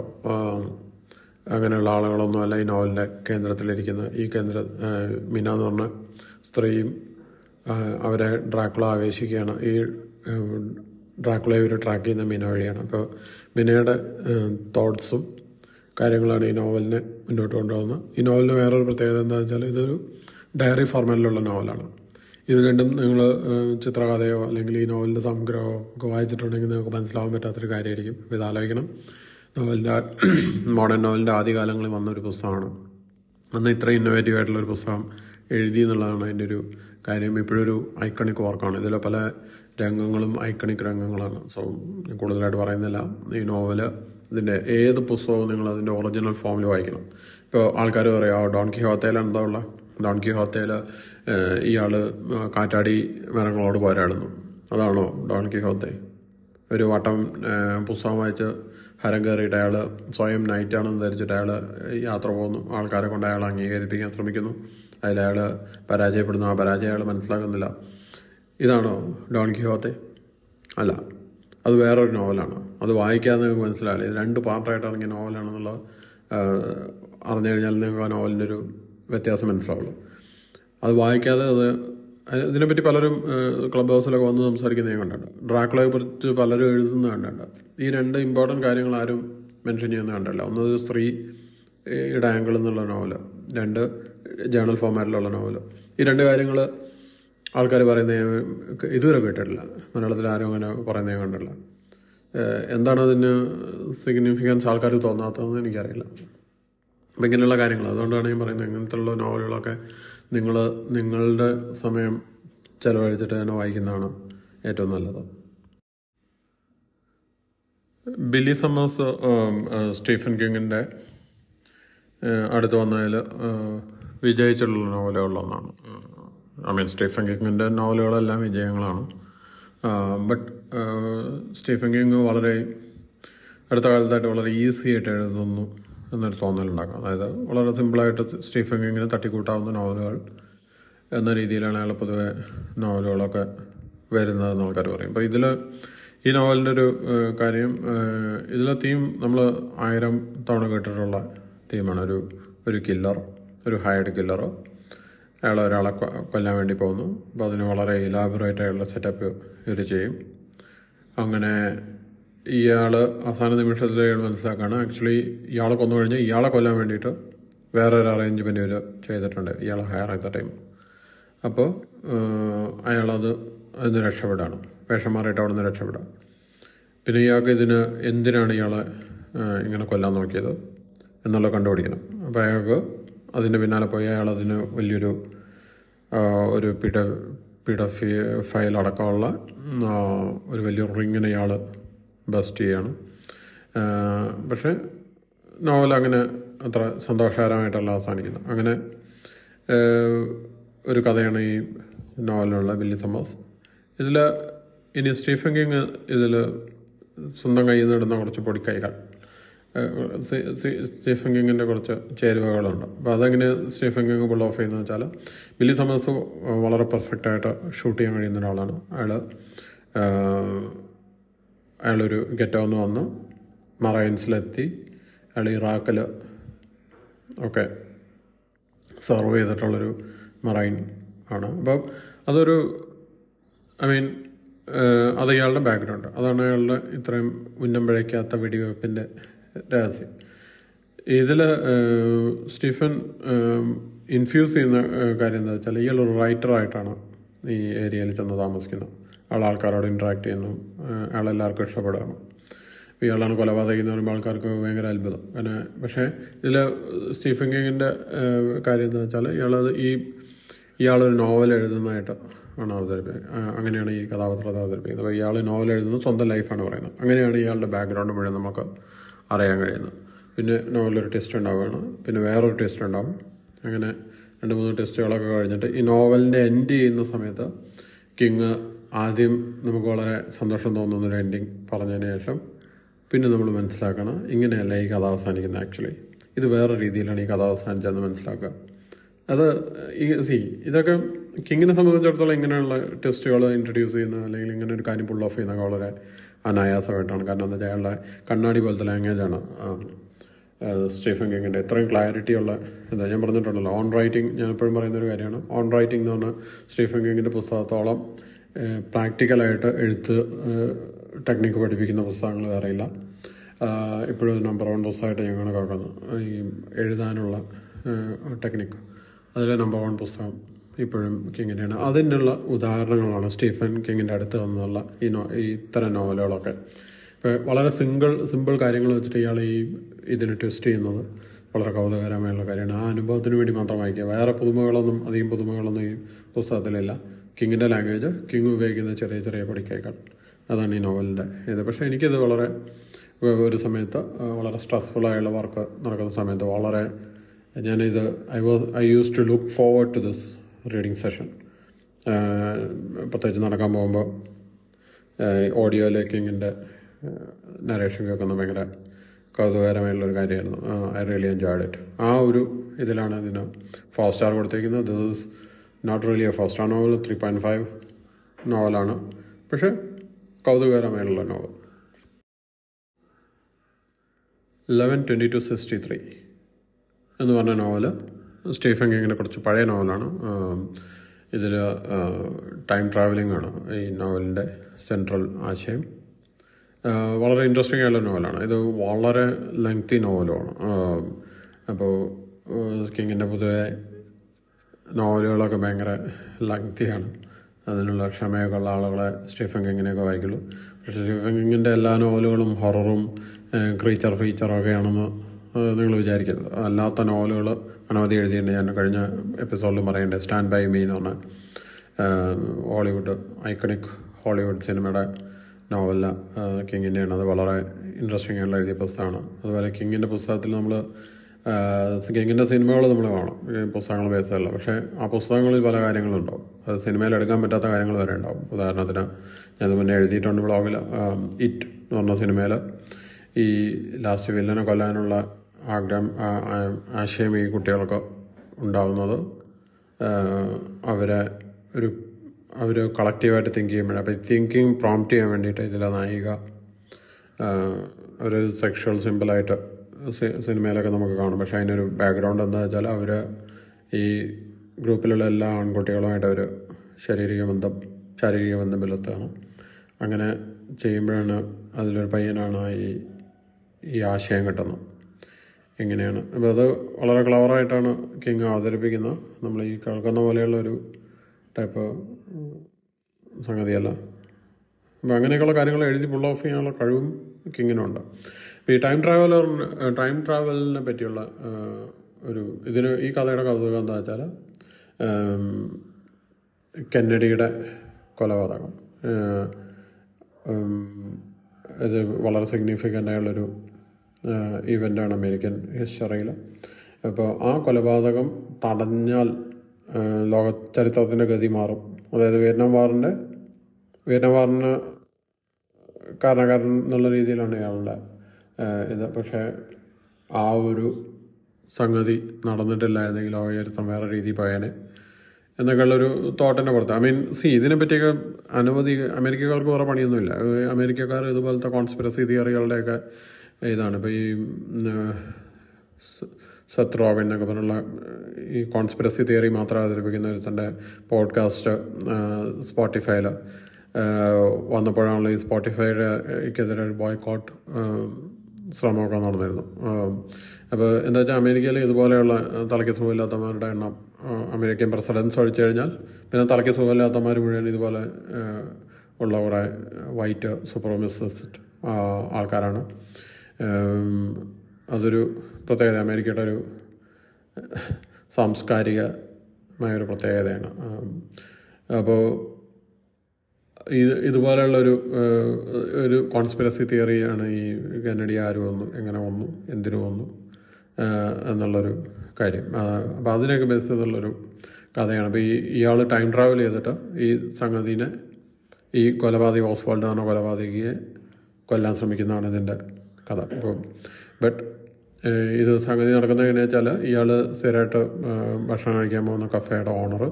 അങ്ങനെയുള്ള ആളുകളൊന്നുമല്ല ഈ നോവലിന്റെ കേന്ദ്രത്തിലിരിക്കുന്ന ഈ കേന്ദ്ര മീന എന്ന് പറഞ്ഞ സ്ത്രീയും അവരെ ഡ്രാക്കുള ആവേശിക്കുകയാണ്. ഈ ഡ്രാക്കുളയെ ഇവർ ട്രാക്ക് ചെയ്യുന്ന മീന വഴിയാണ്. അപ്പോൾ മീനയുടെ തോട്ട്സും കാര്യങ്ങളാണ് ഈ നോവലിനെ മുന്നോട്ട് കൊണ്ടുപോകുന്നത്. ഈ നോവലിന് വേറൊരു പ്രത്യേകത എന്താണെന്ന് വെച്ചാൽ ഇതൊരു ഡയറി ഫോർമാറ്റിലുള്ള നോവലാണ്. ഇത് രണ്ടും നിങ്ങൾ ചിത്രകഥയോ അല്ലെങ്കിൽ ഈ നോവലിന്റെ സംഗ്രഹമോ ഒക്കെ വായിച്ചിട്ടുണ്ടെങ്കിൽ നിങ്ങൾക്ക് മനസ്സിലാവാൻ പറ്റാത്തൊരു കാര്യമായിരിക്കും. ഇത് ആലോചിക്കണം. നോവലിന്റെ മോഡേൺ നോവലിന്റെ ആദ്യകാലങ്ങളിൽ വന്നൊരു പുസ്തകമാണ്. അന്ന് ഇത്ര ഇന്നോവേറ്റീവ് ആയിട്ടുള്ള ഒരു പുസ്തകം എഴുതി എന്നുള്ളതാണ് അതിന്റെ ഒരു കാര്യം. ഇപ്പോഴൊരു ഐക്കണിക് വർക്കാണ്. ഇതിലെ പല രംഗങ്ങളും ഐക്കണിക് രംഗങ്ങളാണ്. സോ കൂടുതലായിട്ട് പറയുന്നില്ല. ഈ നോവൽ ഇതിന്റെ ഏത് പുസ്തകവും നിങ്ങൾ അതിന്റെ ഒറിജിനൽ ഫോമിൽ വായിക്കണം. ഇപ്പോൾ ആൾക്കാർ പറയാം "ആ, ഡോൺ കിഹോത്തയിൽ എന്താ ഉള്ള? ഡോൺ കിഹോത്തയിൽ ഇയാൾ കാറ്റാടി മരങ്ങളോട് പോരാടുന്നു. അതാണോ ഡോൺ കിഹോത്തെ ഒരു വട്ടം പുസ്തകം വായിച്ച് ഹരം കയറിയിട്ട് അയാൾ സ്വയം നൈറ്റാണെന്ന് ധരിച്ചിട്ട് അയാൾ യാത്ര പോകുന്നു. ആൾക്കാരെ കൊണ്ട് അയാൾ അംഗീകരിപ്പിക്കാൻ ശ്രമിക്കുന്നു. അതിൽ അയാൾ പരാജയപ്പെടുന്നു. ആ പരാജയം അയാൾ മനസ്സിലാക്കുന്നില്ല. ഇതാണോ ഡോൺ കിഹോത്തെ അല്ല. അത് വേറൊരു നോവലാണ്. അത് വായിക്കാതെ നിങ്ങൾക്ക് മനസ്സിലാവില്ല ഇത് രണ്ട് പാർട്ടായിട്ട് ഇറങ്ങിയ നോവലാണെന്നുള്ളത് അറിഞ്ഞു കഴിഞ്ഞാൽ നിങ്ങൾക്ക് ആ നോവലിന്റെ ഒരു വ്യത്യാസം മനസ്സിലാവുള്ളൂ. അത് വായിക്കാതെ അത് ഇതിനെപ്പറ്റി പലരും ക്ലബ് ഹൗസിലൊക്കെ വന്ന് സംസാരിക്കുന്നത് ഞാൻ കണ്ടിട്ടുണ്ട്. ഡ്രാക്കുളയെ കുറിച്ച് പലരും എഴുതുന്നത് കണ്ടിട്ടുണ്ട്. ഈ രണ്ട് ഇമ്പോർട്ടന്റ് കാര്യങ്ങൾ ആരും മെൻഷൻ ചെയ്യുന്ന കണ്ടല്ല ഒന്നത് സ്ത്രീ യുടെ ആംഗിൾ എന്നുള്ള നോവൽ. രണ്ട് ജേണൽ ഫോമാറ്റിലുള്ള നോവൽ. ഈ രണ്ട് കാര്യങ്ങൾ ആൾക്കാർ പറയുന്നത് ഇതുവരെ കേട്ടിട്ടില്ല. മലയാളത്തിൽ ആരും അങ്ങനെ പറയുന്നത് ഞാൻ കണ്ടിട്ടില്ല. എന്താണ് അതിന് സിഗ്നിഫിക്കൻസ് ആൾക്കാർ തോന്നാത്തതെന്ന് എനിക്കറിയില്ല. അപ്പം ഇങ്ങനെയുള്ള കാര്യങ്ങൾ. അതുകൊണ്ടാണ് ഞാൻ പറയുന്നത് ഇങ്ങനത്തെയുള്ള നോവലുകളൊക്കെ നിങ്ങൾ നിങ്ങളുടെ സമയം ചിലവഴിച്ചിട്ട് തന്നെ വായിക്കുന്നതാണ് ഏറ്റവും നല്ലത്. ബില്ലി സമ്മേഴ്സ് സ്റ്റീഫൻ കിങ്ങിന്റെ അടുത്ത് വന്നതിൽ വിജയിച്ചിട്ടുള്ള നോവലുകളിലൊന്നാണ്. ഐ മീൻ സ്റ്റീഫൻ കിങ്ങിന്റെ നോവലുകളെല്ലാം വിജയങ്ങളാണ്. ബട്ട് സ്റ്റീഫൻ കിങ് വളരെ അടുത്ത കാലത്തായിട്ട് വളരെ ഈസി ആയിട്ട് എഴുതുന്നു എന്നൊരു തോന്നലുണ്ടാക്കാം. അതായത് വളരെ സിമ്പിളായിട്ട് സ്റ്റീഫൻ കിങ്ങിന് തട്ടിക്കൂട്ടാവുന്ന നോവലുകൾ എന്ന രീതിയിലാണ് അയാൾ പൊതുവെ നോവലുകളൊക്കെ വരുന്നതെന്ന് ആൾക്കാർ പറയും. അപ്പോൾ ഇതിൽ ഈ നോവലിന്റെ ഒരു കാര്യം ഇതിലെ തീം നമ്മൾ ആയിരം തവണ കേട്ടിട്ടുള്ള തീമാണ് ഒരു ഒരു കില്ലർ ഒരു ഹൈഡ് കില്ലർ അയാൾ ഒരാളെ കൊല്ലാൻ വേണ്ടി പോകുന്നു. അപ്പോൾ അതിന് വളരെ ഇലാബറേറ്റ് ആയുള്ള സെറ്റപ്പ് ഇവർ ചെയ്യും. അങ്ങനെ ഇയാൾ അവസാന നിമിഷത്തിൽ ഇയാൾ മനസ്സിലാക്കുകയാണ് ആക്ച്വലി ഇയാളെ കൊന്നു കഴിഞ്ഞാൽ ഇയാളെ കൊല്ലാൻ വേണ്ടിയിട്ട് വേറൊരു അറേഞ്ച്മെന്റ് ഇവർ ചെയ്തിട്ടുണ്ട്. ഇയാളെ ഹയർ ചെയ്ത ടൈം അപ്പോൾ അയാളത് അതിന് രക്ഷപ്പെടാണ്. വേഷം മാറിയിട്ട് അവിടെ നിന്ന് രക്ഷപ്പെടാം. പിന്നെ ഇയാൾക്ക് ഇതിന് എന്തിനാണ് ഇയാളെ ഇങ്ങനെ കൊല്ലാൻ നോക്കിയത്? എന്നുള്ളത് കണ്ടുപിടിക്കണം. അപ്പോൾ അയാൾക്ക് അതിന്റെ പിന്നാലെ പോയി അയാൾ അതിന് വലിയൊരു ഒരു പിട പിട ഫയൽ അടക്കമുള്ള ഒരു വലിയ റിങ്ങിനെ അയാൾ ബസ്റ്റ് ചെയ്യാണ്. പക്ഷേ നോവൽ അങ്ങനെ അത്ര സന്തോഷകരമായിട്ടല്ല അവസാനിക്കുന്നത്. അങ്ങനെ ഒരു കഥയാണ് ഈ നോവലിനുള്ള ബില്ലി സമ്മേഴ്സ് ഇതിൽ ഇനി സ്റ്റീഫൻ കിങ് ഇതിൽ സ്വന്തം കയ്യിൽ നിന്ന് ഇടുന്ന കുറച്ച് പൊടിക്കൈകൾ. സ്റ്റീഫൻ കിങ്ങിന്റെ കുറച്ച് ചേരുവകളുണ്ട്. അപ്പോൾ അതെങ്ങനെ സ്റ്റീഫൻ കിങ് പുൾ ഓഫ് ചെയ്യുന്നത് വെച്ചാൽ ബില്ലി സമസ് വളരെ പെർഫെക്റ്റായിട്ട് ഷൂട്ട് ചെയ്യാൻ കഴിയുന്ന ഒരാളാണ്. അയാൾ അയാളൊരു ഗെറ്റോന്ന് വന്ന് മറൈൻസിലെത്തി അയാൾ ഇറാഖിൽ ഒക്കെ സെർവ് ചെയ്തിട്ടുള്ളൊരു മറൈൻ ആണ്. അപ്പോൾ അതൊരു ഐ മീൻ അത് ഇയാളുടെ ബാക്ക്ഗ്രൗണ്ട് അതാണ് അയാളുടെ ഇത്രയും ഉന്നം പിഴയ്ക്കാത്ത വെടിവെപ്പിന്റെ രഹസ്യം ഇതിൽ സ്റ്റീഫൻ ഇൻഫ്യൂസ് ചെയ്യുന്ന കാര്യം എന്താ വെച്ചാൽ ഇയാൾ ഒരു റൈറ്ററായിട്ടാണ് ഈ ഏരിയയിൽ ചെന്ന് താമസിക്കുന്നത്. അയാൾ ആൾക്കാരോട് ഇൻട്രാക്ട് ചെയ്യുന്നു. അയാളെല്ലാവർക്കും ഇഷ്ടപ്പെടുകയാണ് ഇയാളാണ് കൊലപാതകം എന്ന് പറയുമ്പോൾ ആൾക്കാർക്ക് ഭയങ്കര അത്ഭുതം. കാരണം പക്ഷേ ഇതിൽ സ്റ്റീഫൻ കിങ്ങിന്റെ കാര്യം എന്താ വെച്ചാൽ ഇയാളത് ഈ ഇയാളൊരു നോവൽ എഴുതുന്നതായിട്ട് ആണ് അവതരിപ്പിക്കുന്നത്. അങ്ങനെയാണ് ഈ കഥാപാത്രത്തെ അവതരിപ്പിക്കുന്നത്. അപ്പോൾ ഇയാൾ നോവൽ എഴുതുന്നത് സ്വന്തം ലൈഫാണ് പറയുന്നത്. അങ്ങനെയാണ് ഇയാളുടെ ബാക്ക്ഗ്രൗണ്ട് മുഴുവൻ നമുക്ക് അറിയാൻ കഴിയുന്നത് പിന്നെ നോവലൊരു ടെസ്റ്റ് ഉണ്ടാവുകയാണ്. പിന്നെ വേറൊരു ടെസ്റ്റ് ഉണ്ടാവും. അങ്ങനെ രണ്ട് മൂന്ന് ടെസ്റ്റുകളൊക്കെ കഴിഞ്ഞിട്ട് ഈ നോവലിന്റെ എൻഡ് ചെയ്യുന്ന സമയത്ത് കിങ് ആദ്യം നമുക്ക് വളരെ സന്തോഷം തോന്നുന്ന ഒരു എൻഡിങ് പറഞ്ഞതിന് ശേഷം പിന്നെ നമ്മൾ മനസ്സിലാക്കണം ഇങ്ങനെയല്ല ഈ കഥ അവസാനിക്കുന്നത് ആക്ച്വലി ഇത് വേറെ രീതിയിലാണ് ഈ കഥ അവസാനിച്ചതെന്ന് മനസ്സിലാക്കുക. അത് ഈ സി ഇതൊക്കെ കിങ്ങിനെ സംബന്ധിച്ചിടത്തോളം ഇങ്ങനെയുള്ള ടെസ്റ്റുകൾ ഇൻട്രൊഡ്യൂസ് ചെയ്യുന്ന അല്ലെങ്കിൽ ഇങ്ങനെ ഒരു കാര്യം പുൾ ഓഫ് ചെയ്യുന്നതൊക്കെ വളരെ അനായാസമായിട്ടാണ്. കാരണം എന്താ വെച്ചാൽ അയാളുടെ കണ്ണാടി പോലത്തെ ലാംഗ്വേജാണ് സ്റ്റീഫൻ കിങ്ങിന്റെ ഇത്രയും ക്ലാരിറ്റി ഉള്ള എന്താ ഞാൻ പറഞ്ഞിട്ടുണ്ടല്ലോ ഓൺ റൈറ്റിംഗ് ഞാൻ എപ്പോഴും പറയുന്ന ഒരു കാര്യമാണ്. ഓൺ റൈറ്റിംഗ് എന്ന് പറഞ്ഞാൽ സ്റ്റീഫൻ കിങ്ങിന്റെ പുസ്തകത്തോളം പ്രാക്ടിക്കലായിട്ട് എഴുത്ത് ടെക്നിക്ക് പഠിപ്പിക്കുന്ന പുസ്തകങ്ങൾ വേറെയില്ല ഇപ്പോഴും നമ്പർ വൺ പുസ്തകമായിട്ട് ഞങ്ങൾ കണക്കാക്കുന്നു ഈ എഴുതാനുള്ള ടെക്നിക്ക് അതിലെ നമ്പർ വൺ പുസ്തകം. ഇപ്പോഴും കിങ്ങിന്റെയാണ് അതിനുള്ള ഉദാഹരണങ്ങളാണ് സ്റ്റീഫൻ കിങ്ങിന്റെ അടുത്ത് നിന്നുള്ള ഈ നോ ഈ ഇത്തരം നോവലുകളൊക്കെ. ഇപ്പോൾ വളരെ സിംഗിൾ സിമ്പിൾ കാര്യങ്ങൾ വെച്ചിട്ട് ഇയാൾ ഈ ഇതിന് ട്വിസ്റ്റ് ചെയ്യുന്നത് വളരെ കൗതുകകരമായുള്ള കാര്യമാണ്. ആ അനുഭവത്തിന് വേണ്ടി മാത്രം വായിക്കുക. വേറെ പുതുമകളൊന്നും അധികം പുതുമകളൊന്നും ഈ പുസ്തകത്തിലില്ല. കിങ്ങിന്റെ ലാംഗ്വേജ് കിങ് ഉപയോഗിക്കുന്ന ചെറിയ ചെറിയ പൊടിക്കൈകൾ. അതാണ് ഈ നോവലിന്റെ ഇത്. പക്ഷേ എനിക്കിത് വളരെ ഒരു സമയത്ത് വളരെ സ്ട്രെസ്ഫുള്ളായുള്ള വർക്ക് നടക്കുന്ന സമയത്ത് വളരെ ഞാനിത് I was I use to look forward to this reading session പ്രത്യേകിച്ച് നടക്കാൻ പോകുമ്പോൾ ഓഡിയോ ലേക്കിങ്ങിന്റെ നരേഷൻ കേൾക്കുന്ന ഭയങ്കര കൗതുകകരമായിട്ടുള്ളൊരു കാര്യമായിരുന്നു. ഐ റിയലി എൻജോയ്ഡ് ഇറ്റ് ആ ഒരു ഇതിലാണ് ഇതിന് ഫോർ സ്റ്റാർ കൊടുത്തിരിക്കുന്നത്. This is not really a four star novel three point five നോവലാണ് പക്ഷേ കൗതുകകരമായിട്ടുള്ള novel eleven twenty two sixty three എന്ന് പറഞ്ഞ നോവൽ സ്റ്റീഫൻ കിങ്ങിന്റെ കുറച്ച് പഴയ നോവലാണ്. ഇതിൽ ടൈം ട്രാവലിംഗ് ആണ് ഈ നോവലിന്റെ സെൻട്രൽ ആശയം. വളരെ ഇൻട്രസ്റ്റിംഗ് ആയിട്ടുള്ള നോവലാണ്. ഇത് വളരെ ലെങ്തി നോവലുമാണ്. അപ്പോൾ കിങ്ങിന്റെ പൊതുവെ നോവലുകളൊക്കെ ഭയങ്കര ലെങ്തിയാണ്. അതിനുള്ള ക്ഷമയൊക്കെ ഉള്ള ആളുകളെ സ്റ്റീഫൻ കിങ്ങിനെയൊക്കെ വായിക്കുള്ളൂ. പക്ഷേ സ്റ്റീഫൻ കിങ്ങിന്റെ എല്ലാ നോവലുകളും ഹൊററും ക്രീച്ചർ ഫീച്ചറും ഒക്കെയാണെന്ന് നിങ്ങൾ വിചാരിക്കരുത്. അല്ലാത്ത നോവലുകൾ അനവധി എഴുതിയിട്ടുണ്ട്. ഞാൻ കഴിഞ്ഞ എപ്പിസോഡിൽ പറയേണ്ട സ്റ്റാൻഡ് ബൈ മീ എന്ന് പറഞ്ഞ ഹോളിവുഡ് ഐക്കണിക് ഹോളിവുഡ് സിനിമയുടെ നോവല കിങ്ങിന്റെയാണ് അത് വളരെ ഇൻട്രസ്റ്റിംഗ് ആയിട്ടുള്ള എഴുതിയ പുസ്തകമാണ്. അതുപോലെ കിങ്ങിന്റെ പുസ്തകത്തിൽ നമ്മൾ കിങ്ങിന്റെ സിനിമകൾ നമ്മൾ കാണും. പുസ്തകങ്ങൾ ബേസല്ല പക്ഷേ ആ പുസ്തകങ്ങളിൽ പല കാര്യങ്ങളുണ്ടാവും. അത് സിനിമയിൽ എടുക്കാൻ പറ്റാത്ത കാര്യങ്ങൾ വരെ ഉണ്ടാവും. ഉദാഹരണത്തിന് ഞാൻ മുന്നേ എഴുതിയിട്ടുണ്ട് ബ്ലോഗിൽ ഇറ്റ് എന്ന് പറഞ്ഞ സിനിമയിൽ ഈ ലാസ്റ്റ് വില്ലനെ കൊല്ലാനുള്ള ആഗ്രഹം ആശയം ഈ കുട്ടികൾക്ക് ഉണ്ടാകുന്നത് അവരെ ഒരു അവർ കളക്റ്റീവായിട്ട് തിങ്ക് ചെയ്യുമ്പോഴേ അപ്പോൾ തിങ്കിങ് പ്രോംപ്റ്റ് ചെയ്യാൻ വേണ്ടിയിട്ട് ഇതിലെ നായിക ഒരു സെക്ഷൽ സിമ്പിളായിട്ട് സിനിമയിലൊക്കെ നമുക്ക് കാണും. പക്ഷേ അതിനൊരു ബാക്ക്ഗ്രൗണ്ട് എന്താ വെച്ചാൽ അവർ ഈ ഗ്രൂപ്പിലുള്ള എല്ലാ ആൺകുട്ടികളുമായിട്ട് അവർ ശാരീരിക ബന്ധം ശാരീരിക ബന്ധം പുലർത്തുകയാണ്. അങ്ങനെ ചെയ്യുമ്പോഴാണ് അതിലൊരു പയ്യനാണ് ഈ ഈ ആശയം കിട്ടുന്നത്. എങ്ങനെയാണ്? അപ്പോൾ അത് വളരെ ക്ലവറായിട്ടാണ് കിങ് അവതരിപ്പിക്കുന്നത്. നമ്മൾ ഈ കേൾക്കുന്ന പോലെയുള്ള ഒരു ടൈപ്പ് സംഗതിയല്ല. അപ്പോൾ അങ്ങനെയൊക്കെയുള്ള കാര്യങ്ങൾ എഴുതി പുൾ ഓഫ് ചെയ്യാനുള്ള കഴിവും കിങ്ങിനുണ്ട് ഈ ടൈം ട്രാവലർ ടൈം ട്രാവലിനെ പറ്റിയുള്ള ഒരു ഇതിന് ഈ കഥയുടെ കൗതുകം എന്താ വെച്ചാൽ കെന്നഡിയുടെ കൊലപാതകം. ഇത് വളരെ സിഗ്നിഫിക്കന്റ് ആയുള്ളൊരു ഇവന്റാണ് അമേരിക്കൻ ഹിസ്റ്ററിയിൽ. അപ്പോൾ ആ കൊലപാതകം തടഞ്ഞാൽ ലോക ചരിത്രത്തിന്റെ ഗതി മാറും. അതായത് വിയറ്റ്നാം വാറിന്റെ വിയറ്റ്നാം വാറിന് കാരണക്കാരൻ എന്നുള്ള രീതിയിലാണ് ഇയാളുടെ ഇത്. പക്ഷേ ആ ഒരു സംഗതി നടന്നിട്ടില്ലായിരുന്നെങ്കിൽ ലോക ചരിത്രം വേറെ രീതിയിൽ പോയേനെ എന്നൊക്കെയുള്ളൊരു തോട്ടിന്റെ പുറത്ത്. ഐ മീൻ സി ഇതിനെ പറ്റിയൊക്കെ അനവധി അമേരിക്കക്കാർക്ക് വേറെ പണിയൊന്നുമില്ല. അമേരിക്കക്കാർ ഇതുപോലത്തെ കോൺസ്പിറസി തിയറികളുടെയൊക്കെ ഇതാണ്. ഇപ്പോൾ ഈ ഉം, സ- റോബിൻ എന്നൊക്കെ പറഞ്ഞുള്ള ഈ കോൺസ്പിറസി തിയറി മാത്രം അവതരിപ്പിക്കുന്ന ഒരുത്തന്റെ പോഡ്കാസ്റ്റ് സ്പോട്ടിഫൈയിൽ വന്നപ്പോഴാണല്ലോ ഈ സ്പോട്ടിഫൈക്കെതിരെ ഒരു ബോയ്ക്കോട്ട് ശ്രമമൊക്കെ നടന്നിരുന്നു അപ്പോൾ എന്താ വെച്ചാൽ അമേരിക്കയിൽ ഇതുപോലെയുള്ള തലയ്ക്ക് സുഖമില്ലാത്തമാരുടെ എണ്ണം അമേരിക്കൻ പ്രസിഡൻസ് ഒഴിച്ചു കഴിഞ്ഞാൽ പിന്നെ തലയ്ക്ക് സുഖമില്ലാത്തമാർ മുഴുവൻ ഇതുപോലെ ഉള്ള കുറേ വൈറ്റ് സൂപ്പർമിസിസ്റ്റ് ആൾക്കാരാണ്. അതൊരു പ്രത്യേകത. അമേരിക്കയുടെ ഒരു സാംസ്കാരികമായൊരു പ്രത്യേകതയാണ്. അപ്പോൾ ഇത് ഇതുപോലെയുള്ളൊരു ഒരു കോൺസ്പിറസി തിയറിയാണ് ഈ കന്നഡി ആര് വന്നു എങ്ങനെ വന്നു എന്തിനു വന്നു എന്നുള്ളൊരു കാര്യം. അപ്പോൾ അതിനൊക്കെ ബേസ് ചെയ്തുള്ളൊരു കഥയാണ്. അപ്പോൾ ഈ ഇയാൾ ടൈം ട്രാവൽ ചെയ്തിട്ട് ഈ സംഗതിനെ ഈ കൊലപാതക ഓസ്വാൾഡ് എന്ന കൊലപാതകിയെ കൊല്ലാൻ ശ്രമിക്കുന്നതാണ് ഇതിന്റെ കഥ. അപ്പോൾ ബട്ട് ഇത് സംഗതി നടക്കുന്നത് എങ്ങനെയാ വെച്ചാൽ ഇയാൾ സ്ഥിരമായിട്ട് ഭക്ഷണം കഴിക്കാൻ പോകുന്ന കഫേയുടെ ഓണർ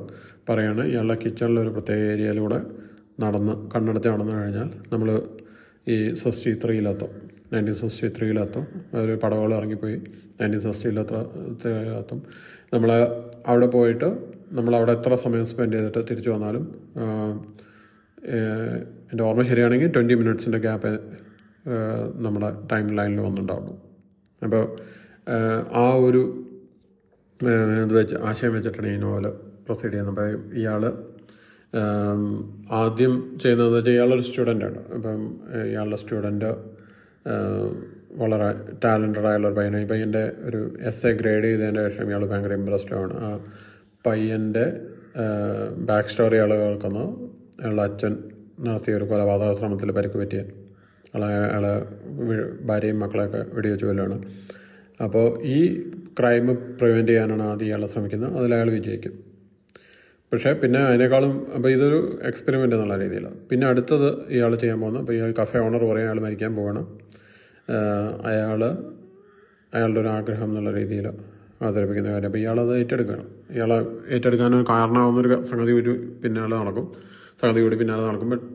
പറയാണ് ഇയാളുടെ കിച്ചണിലൊരു പ്രത്യേക ഏരിയയിലൂടെ നടന്ന് കണ്ണെടുത്ത് നടന്നു കഴിഞ്ഞാൽ നമ്മൾ ഈ സിക്സ്റ്റി ത്രീയിലെത്തും. നയന്റീൻ സിക്സ്റ്റി ത്രീയിലെത്തും ഒരു പടവുകൾ ഇറങ്ങിപ്പോയി നയന്റീൻ സിക്സ്റ്റിയിലെത്തും നമ്മൾ അവിടെ പോയിട്ട് നമ്മൾ അവിടെ എത്ര സമയം സ്പെൻഡ് ചെയ്തിട്ട് തിരിച്ചു വന്നാലും എന്റെ ഓർമ്മ ശരിയാണെങ്കിൽ ട്വന്റി മിനിറ്റ്സിന്റെ ഗ്യാപ്പ് നമ്മുടെ ടൈം ലൈനിൽ വന്നിട്ടുണ്ടാവുള്ളൂ അപ്പോൾ ആ ഒരു ഇത് വെച്ച് ആശയം വെച്ചിട്ടാണ് ഈ നോവൽ പ്രൊസീഡ് ചെയ്യുന്നത്. അപ്പോൾ ഇയാൾ ആദ്യം ചെയ്യുന്നത് വെച്ചാൽ ഇയാളൊരു സ്റ്റുഡന്റാണ്. അപ്പം ഇയാളുടെ സ്റ്റുഡന്റ് വളരെ ടാലന്റഡ് ആയുള്ള ഒരു പയ്യനാണ്. ഈ പയ്യന്റെ ഒരു എസ് എ ഗ്രേഡ് ചെയ്തതിന്റെ ശേഷം ഇയാൾ ഭയങ്കര ഇമ്പ്രസ്ഡ് ആണ്. ആ പയ്യന്റെ ബാക്ക് സ്റ്റോറി ആൾ കേൾക്കുന്നു. അയാളുടെ അച്ഛൻ നടത്തിയ ഒരു കൊലപാതക ശ്രമത്തിൽ പരിക്ക് പറ്റിയ അയാളെ ഭാര്യയും മക്കളെയൊക്കെ വെടിവെച്ച് കൊല്ലുകയാണ് അപ്പോൾ ഈ ക്രൈം പ്രിവെന്റ് ചെയ്യാനാണ് ആദ്യം ഇയാളെ ശ്രമിക്കുന്നത്. അതിൽ അയാൾ വിജയിക്കും. പക്ഷേ പിന്നെ അതിനേക്കാളും അപ്പോൾ ഇതൊരു എക്സ്പെരിമെന്റ് എന്നുള്ള രീതിയിലാണ് പിന്നെ അടുത്തത് ഇയാൾ ചെയ്യാൻ പോകുന്നത്. അപ്പോൾ ഈ കഫേ ഓണർ പറയും അയാൾ മരിക്കാൻ പോകണം അയാൾ അയാളുടെ ഒരു ആഗ്രഹം എന്നുള്ള രീതിയിൽ അവതരിപ്പിക്കുന്ന കാര്യം. അപ്പോൾ ഇയാളത് ഏറ്റെടുക്കണം. ഇയാളെ ഏറ്റെടുക്കാൻ കാരണമാകുന്നൊരു സംഗതി കൂടി പിന്നാലെ നടക്കും. സംഗതി കൂടി പിന്നാലെ നടക്കും. ബട്ട്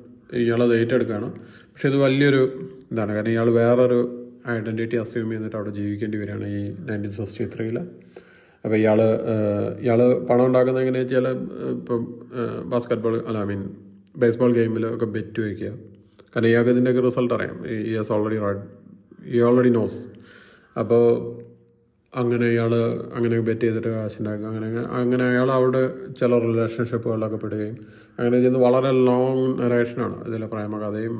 ഇയാളത് ഏറ്റെടുക്കുകയാണ് പക്ഷേ ഇത് വലിയൊരു ഇതാണ്. കാരണം ഇയാൾ വേറൊരു ഐഡന്റിറ്റി അസ്യൂം ചെയ്തിട്ട് അവിടെ ജീവിക്കേണ്ടി വരികയാണ് ഈ നയന്റീൻ സിക്സ്റ്റി ത്രീയിൽ അപ്പോൾ ഇയാൾ ഇയാൾ പണം ഉണ്ടാക്കുന്ന എങ്ങനെയാ വെച്ചാൽ ഇപ്പം ബാസ്കറ്റ്ബോൾ അല്ല ഐ മീൻ ബേസ്ബോൾ ഗെയിമിലൊക്കെ ബെറ്റ് വയ്ക്കുക. കാരണം ഇയാൾക്ക് ഇതിന്റെയൊക്കെ റിസൾട്ട് അറിയാം. He has already he already knows അപ്പോൾ അങ്ങനെ ഇയാൾ അങ്ങനെ ബെറ്റ് ചെയ്തിട്ട് കാശുണ്ടാക്കുക അങ്ങനെ അങ്ങനെ അയാൾ അവിടെ ചില റിലേഷൻഷിപ്പുകളിലൊക്കെ പെടുകയും അങ്ങനെ ചെയ്യുന്നത് വളരെ ലോങ് നറേഷനാണ് ഇതിലെ പ്രേമകഥയും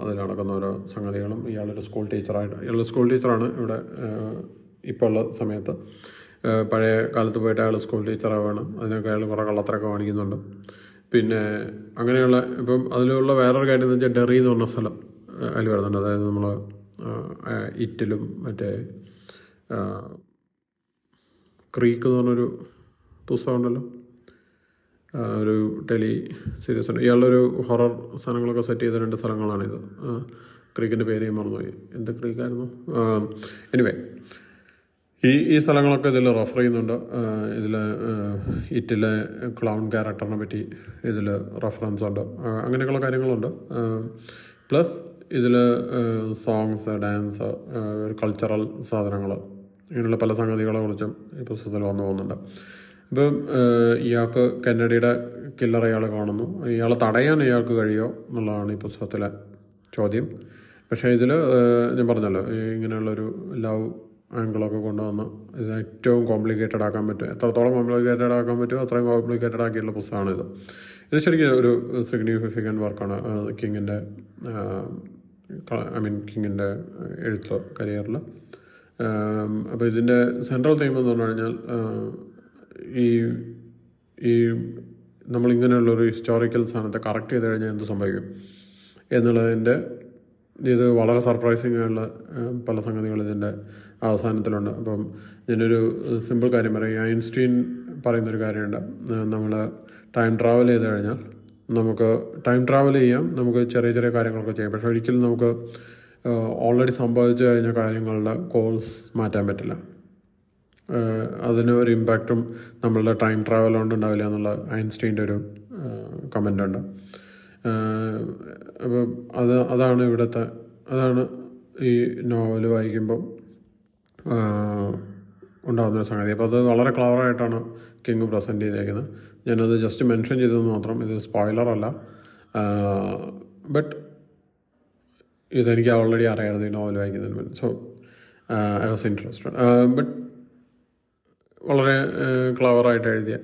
അതിൽ നടക്കുന്ന ഓരോ സംഗതികളും ഇയാളൊരു സ്കൂൾ ടീച്ചറായിട്ട് ഇയാൾ സ്കൂൾ ടീച്ചറാണ് ഇവിടെ ഇപ്പോൾ ഉള്ള സമയത്ത്. പഴയ കാലത്ത് പോയിട്ട് അയാൾ സ്കൂൾ ടീച്ചറാവാണ് അതിനൊക്കെ അയാൾ കുറേ കള്ളത്തരൊക്കെ കാണിക്കുന്നുണ്ട്. പിന്നെ അങ്ങനെയുള്ള ഇപ്പം അതിലുള്ള വേറൊരു കാര്യം എന്ന് വെച്ചാൽ ഡെറി എന്ന് പറഞ്ഞ സ്ഥലം അതിൽ വരുന്നുണ്ട്. അതായത് നമ്മൾ ഇറ്റലും മറ്റേ ക്രീക്ക് എന്ന് പറഞ്ഞൊരു പുസ്തകമുണ്ടല്ലോ ഒരു ടെലി സീരീസ് ഉണ്ട്. ഇയാളുടെ ഹൊറർ സാധനങ്ങളൊക്കെ സെറ്റ് ചെയ്ത രണ്ട് സ്ഥലങ്ങളാണിത് ക്രീക്കിന്റെ പേര് ഞാൻ മറന്നുപോയി. എന്ത് ക്രീക്കായിരുന്നു? എനിവേ ഈ ഈ സ്ഥലങ്ങളൊക്കെ ഇതിൽ റെഫർ ചെയ്യുന്നുണ്ട്. ഇതിൽ ഇറ്റിലെ ക്ലൗൺ ക്യാരക്ടറിനെ പറ്റി ഇതിൽ റെഫറൻസ് ഉണ്ട്. അങ്ങനെയൊക്കെയുള്ള കാര്യങ്ങളുണ്ട്. പ്ലസ് ഇതിൽ സോങ്സ് ഡാൻസ് കൾച്ചറൽ സാധനങ്ങൾ ഇങ്ങനെയുള്ള പല സംഗതികളെ കുറിച്ചും ഈ പുസ്തകത്തിൽ വന്നു പോകുന്നുണ്ട്. ഇപ്പം ഇയാൾക്ക് കന്നഡയുടെ കില്ലർ അയാൾ കാണുന്നു. ഇയാളെ തടയാൻ ഇയാൾക്ക് കഴിയുമോ എന്നുള്ളതാണ് ഈ പുസ്തകത്തിലെ ചോദ്യം. പക്ഷേ ഇതിൽ ഞാൻ പറഞ്ഞല്ലോ ഇങ്ങനെയുള്ളൊരു ലവ് ആംഗിളൊക്കെ കൊണ്ടുവന്ന് ഇത് ഏറ്റവും കോംപ്ലിക്കേറ്റഡ് ആക്കാൻ പറ്റും. എത്രത്തോളം കോംപ്ലിക്കേറ്റഡ് ആക്കാൻ പറ്റുമോ അത്രയും കോംപ്ലിക്കേറ്റഡ് ആക്കിയിട്ടുള്ള പുസ്തകമാണ് ഇത്. ഇത് ശരിക്കും ഒരു സിഗ്നിഫിക്കന്റ് വർക്കാണ് കിങ്ങിന്റെ ഐ മീൻ കിങ്ങിന്റെ എഴുത്ത് കരിയറിൽ അപ്പോൾ ഇതിന്റെ സെൻട്രൽ തീം എന്ന് പറഞ്ഞു കഴിഞ്ഞാൽ ഈ ഈ നമ്മളിങ്ങനെയുള്ളൊരു ഹിസ്റ്റോറിക്കൽ സാധനത്തെ കറക്റ്റ് ചെയ്ത് കഴിഞ്ഞാൽ എന്ത് സംഭവിക്കും? എന്നുള്ളതിന്റെ ഇത് വളരെ സർപ്രൈസിങ് ആയുള്ള പല സംഗതികൾ ഇതിന്റെ അവസാനത്തിലുണ്ട്. അപ്പം ഇതിനൊരു സിമ്പിൾ കാര്യം പറയും. ഐൻസ്റ്റീൻ പറയുന്നൊരു കാര്യമുണ്ട്. നമ്മൾ ടൈം ട്രാവൽ ചെയ്ത് കഴിഞ്ഞാൽ നമുക്ക് ടൈം ട്രാവൽ ചെയ്യാം. നമുക്ക് ചെറിയ ചെറിയ കാര്യങ്ങളൊക്കെ ചെയ്യാം. പക്ഷേ ഒരിക്കലും നമുക്ക് ഓൾറെഡി സംഭവിച്ചു കഴിഞ്ഞ കാര്യങ്ങളുടെ കോഴ്സ് മാറ്റാൻ പറ്റില്ല. അതിന് ഒരു ഇമ്പാക്റ്റും നമ്മളുടെ ടൈം ട്രാവൽ കൊണ്ട് ഉണ്ടാവില്ല എന്നുള്ള ഐൻസ്റ്റീന്റെ ഒരു കമന്റ് ഉണ്ട്. അപ്പോൾ അത് അതാണ് ഇവിടുത്തെ അതാണ് ഈ നോവൽ വായിക്കുമ്പം ഉണ്ടാകുന്നൊരു സംഗതി. അപ്പോൾ അത് വളരെ ക്ലവറായിട്ടാണ് കിങ് പ്രസന്റ് ചെയ്തേക്കുന്നത് ഞാനത് ജസ്റ്റ് മെൻഷൻ ചെയ്തതെന്ന് മാത്രം ഇത് സ്പോയിലറല്ല ബട്ട് ഇതെനിക്ക് ഓൾറെഡി അറിയാമായിരുന്നു ഈ novel വായിക്കുന്നതിന് so I was interested but വളരെ ക്ലവറായിട്ട് എഴുതിയ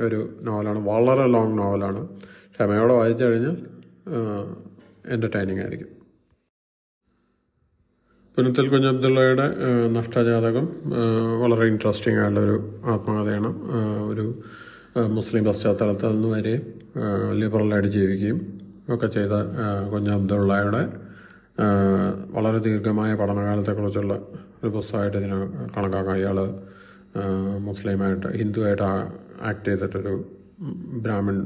ഒരു നോവലാണ്. വളരെ ലോങ് നോവലാണ്. ക്ഷമയോടെ വായിച്ചു കഴിഞ്ഞാൽ എന്റർടൈനിങ് ആയിരിക്കും. പുനത്തിൽ കുഞ്ഞബ്ദുള്ളയുടെ നഷ്ടജാതകം വളരെ ഇൻട്രസ്റ്റിംഗ് ആയിട്ടുള്ളൊരു ആത്മകഥയാണ്. ഒരു മുസ്ലിം പശ്ചാത്തലത്തിൽ നിന്ന് വരെ ലിബറലായിട്ട് ജീവിക്കുകയും ഒക്കെ ചെയ്ത കുഞ്ഞബ്ദുള്ളയുടെ കുഞ്ഞ് വളരെ ദീർഘമായ പഠനകാലത്തെക്കുറിച്ചുള്ള ഒരു പുസ്തകമായിട്ട് ഇതിനെ കണക്കാക്കാം ഇയാൾ മുസ്ലിമായിട്ട് ഹിന്ദുവായിട്ട് ആക്ട് ചെയ്തിട്ടൊരു ബ്രാഹ്മൺ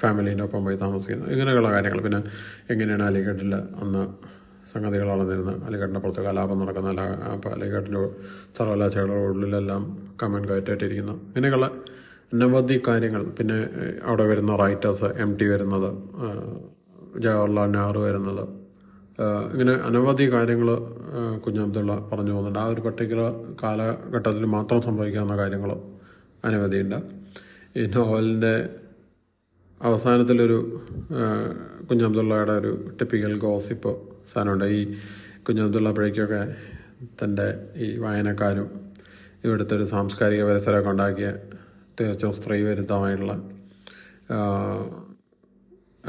ഫാമിലീന്റെ ഒപ്പം പോയി താമസിക്കുന്നത് ഇങ്ങനെയുള്ള കാര്യങ്ങൾ. പിന്നെ എങ്ങനെയാണ് അലിഗഡിൽ അന്ന് സംഗതികൾ നടന്നിരുന്നത്? അലിഗഡിന്റെ പുറത്ത് കലാപം നടക്കുന്ന അലിഗഡിന്റെ സർവകലാശാലയുടെ ഉള്ളിലെല്ലാം കമൻ കയറ്റായിട്ടിരിക്കുന്നു. ഇങ്ങനെയുള്ള അനവധി കാര്യങ്ങൾ. പിന്നെ അവിടെ വരുന്ന റൈറ്റേഴ്സ് എം ടി വരുന്നത് ജവഹർലാൽ നെഹ്റു വരുന്നത് ഇങ്ങനെ അനവധി കാര്യങ്ങൾ കുഞ്ഞബ്ദുള്ള പറഞ്ഞു പോകുന്നുണ്ട്. ആ ഒരു പർട്ടിക്കുലർ കാലഘട്ടത്തിൽ മാത്രം സംഭവിക്കാവുന്ന കാര്യങ്ങൾ അനവധിയുണ്ട്. ഈ നോവലിന്റെ അവസാനത്തിലൊരു കുഞ്ഞബ്ദുള്ളയുടെ ഒരു ടിപ്പിക്കൽ ഗോസിപ്പ് സാധനമുണ്ട്. ഈ കുഞ്ഞബ്ദുള്ള അപ്പോഴേക്കൊക്കെ തന്റെ ഈ വായനക്കാരും ഇവിടുത്തെ ഒരു സാംസ്കാരിക പരിസരമൊക്കെ ഉണ്ടാക്കിയ തികച്ചും സ്ത്രീ വിരുദ്ധമായിട്ടുള്ള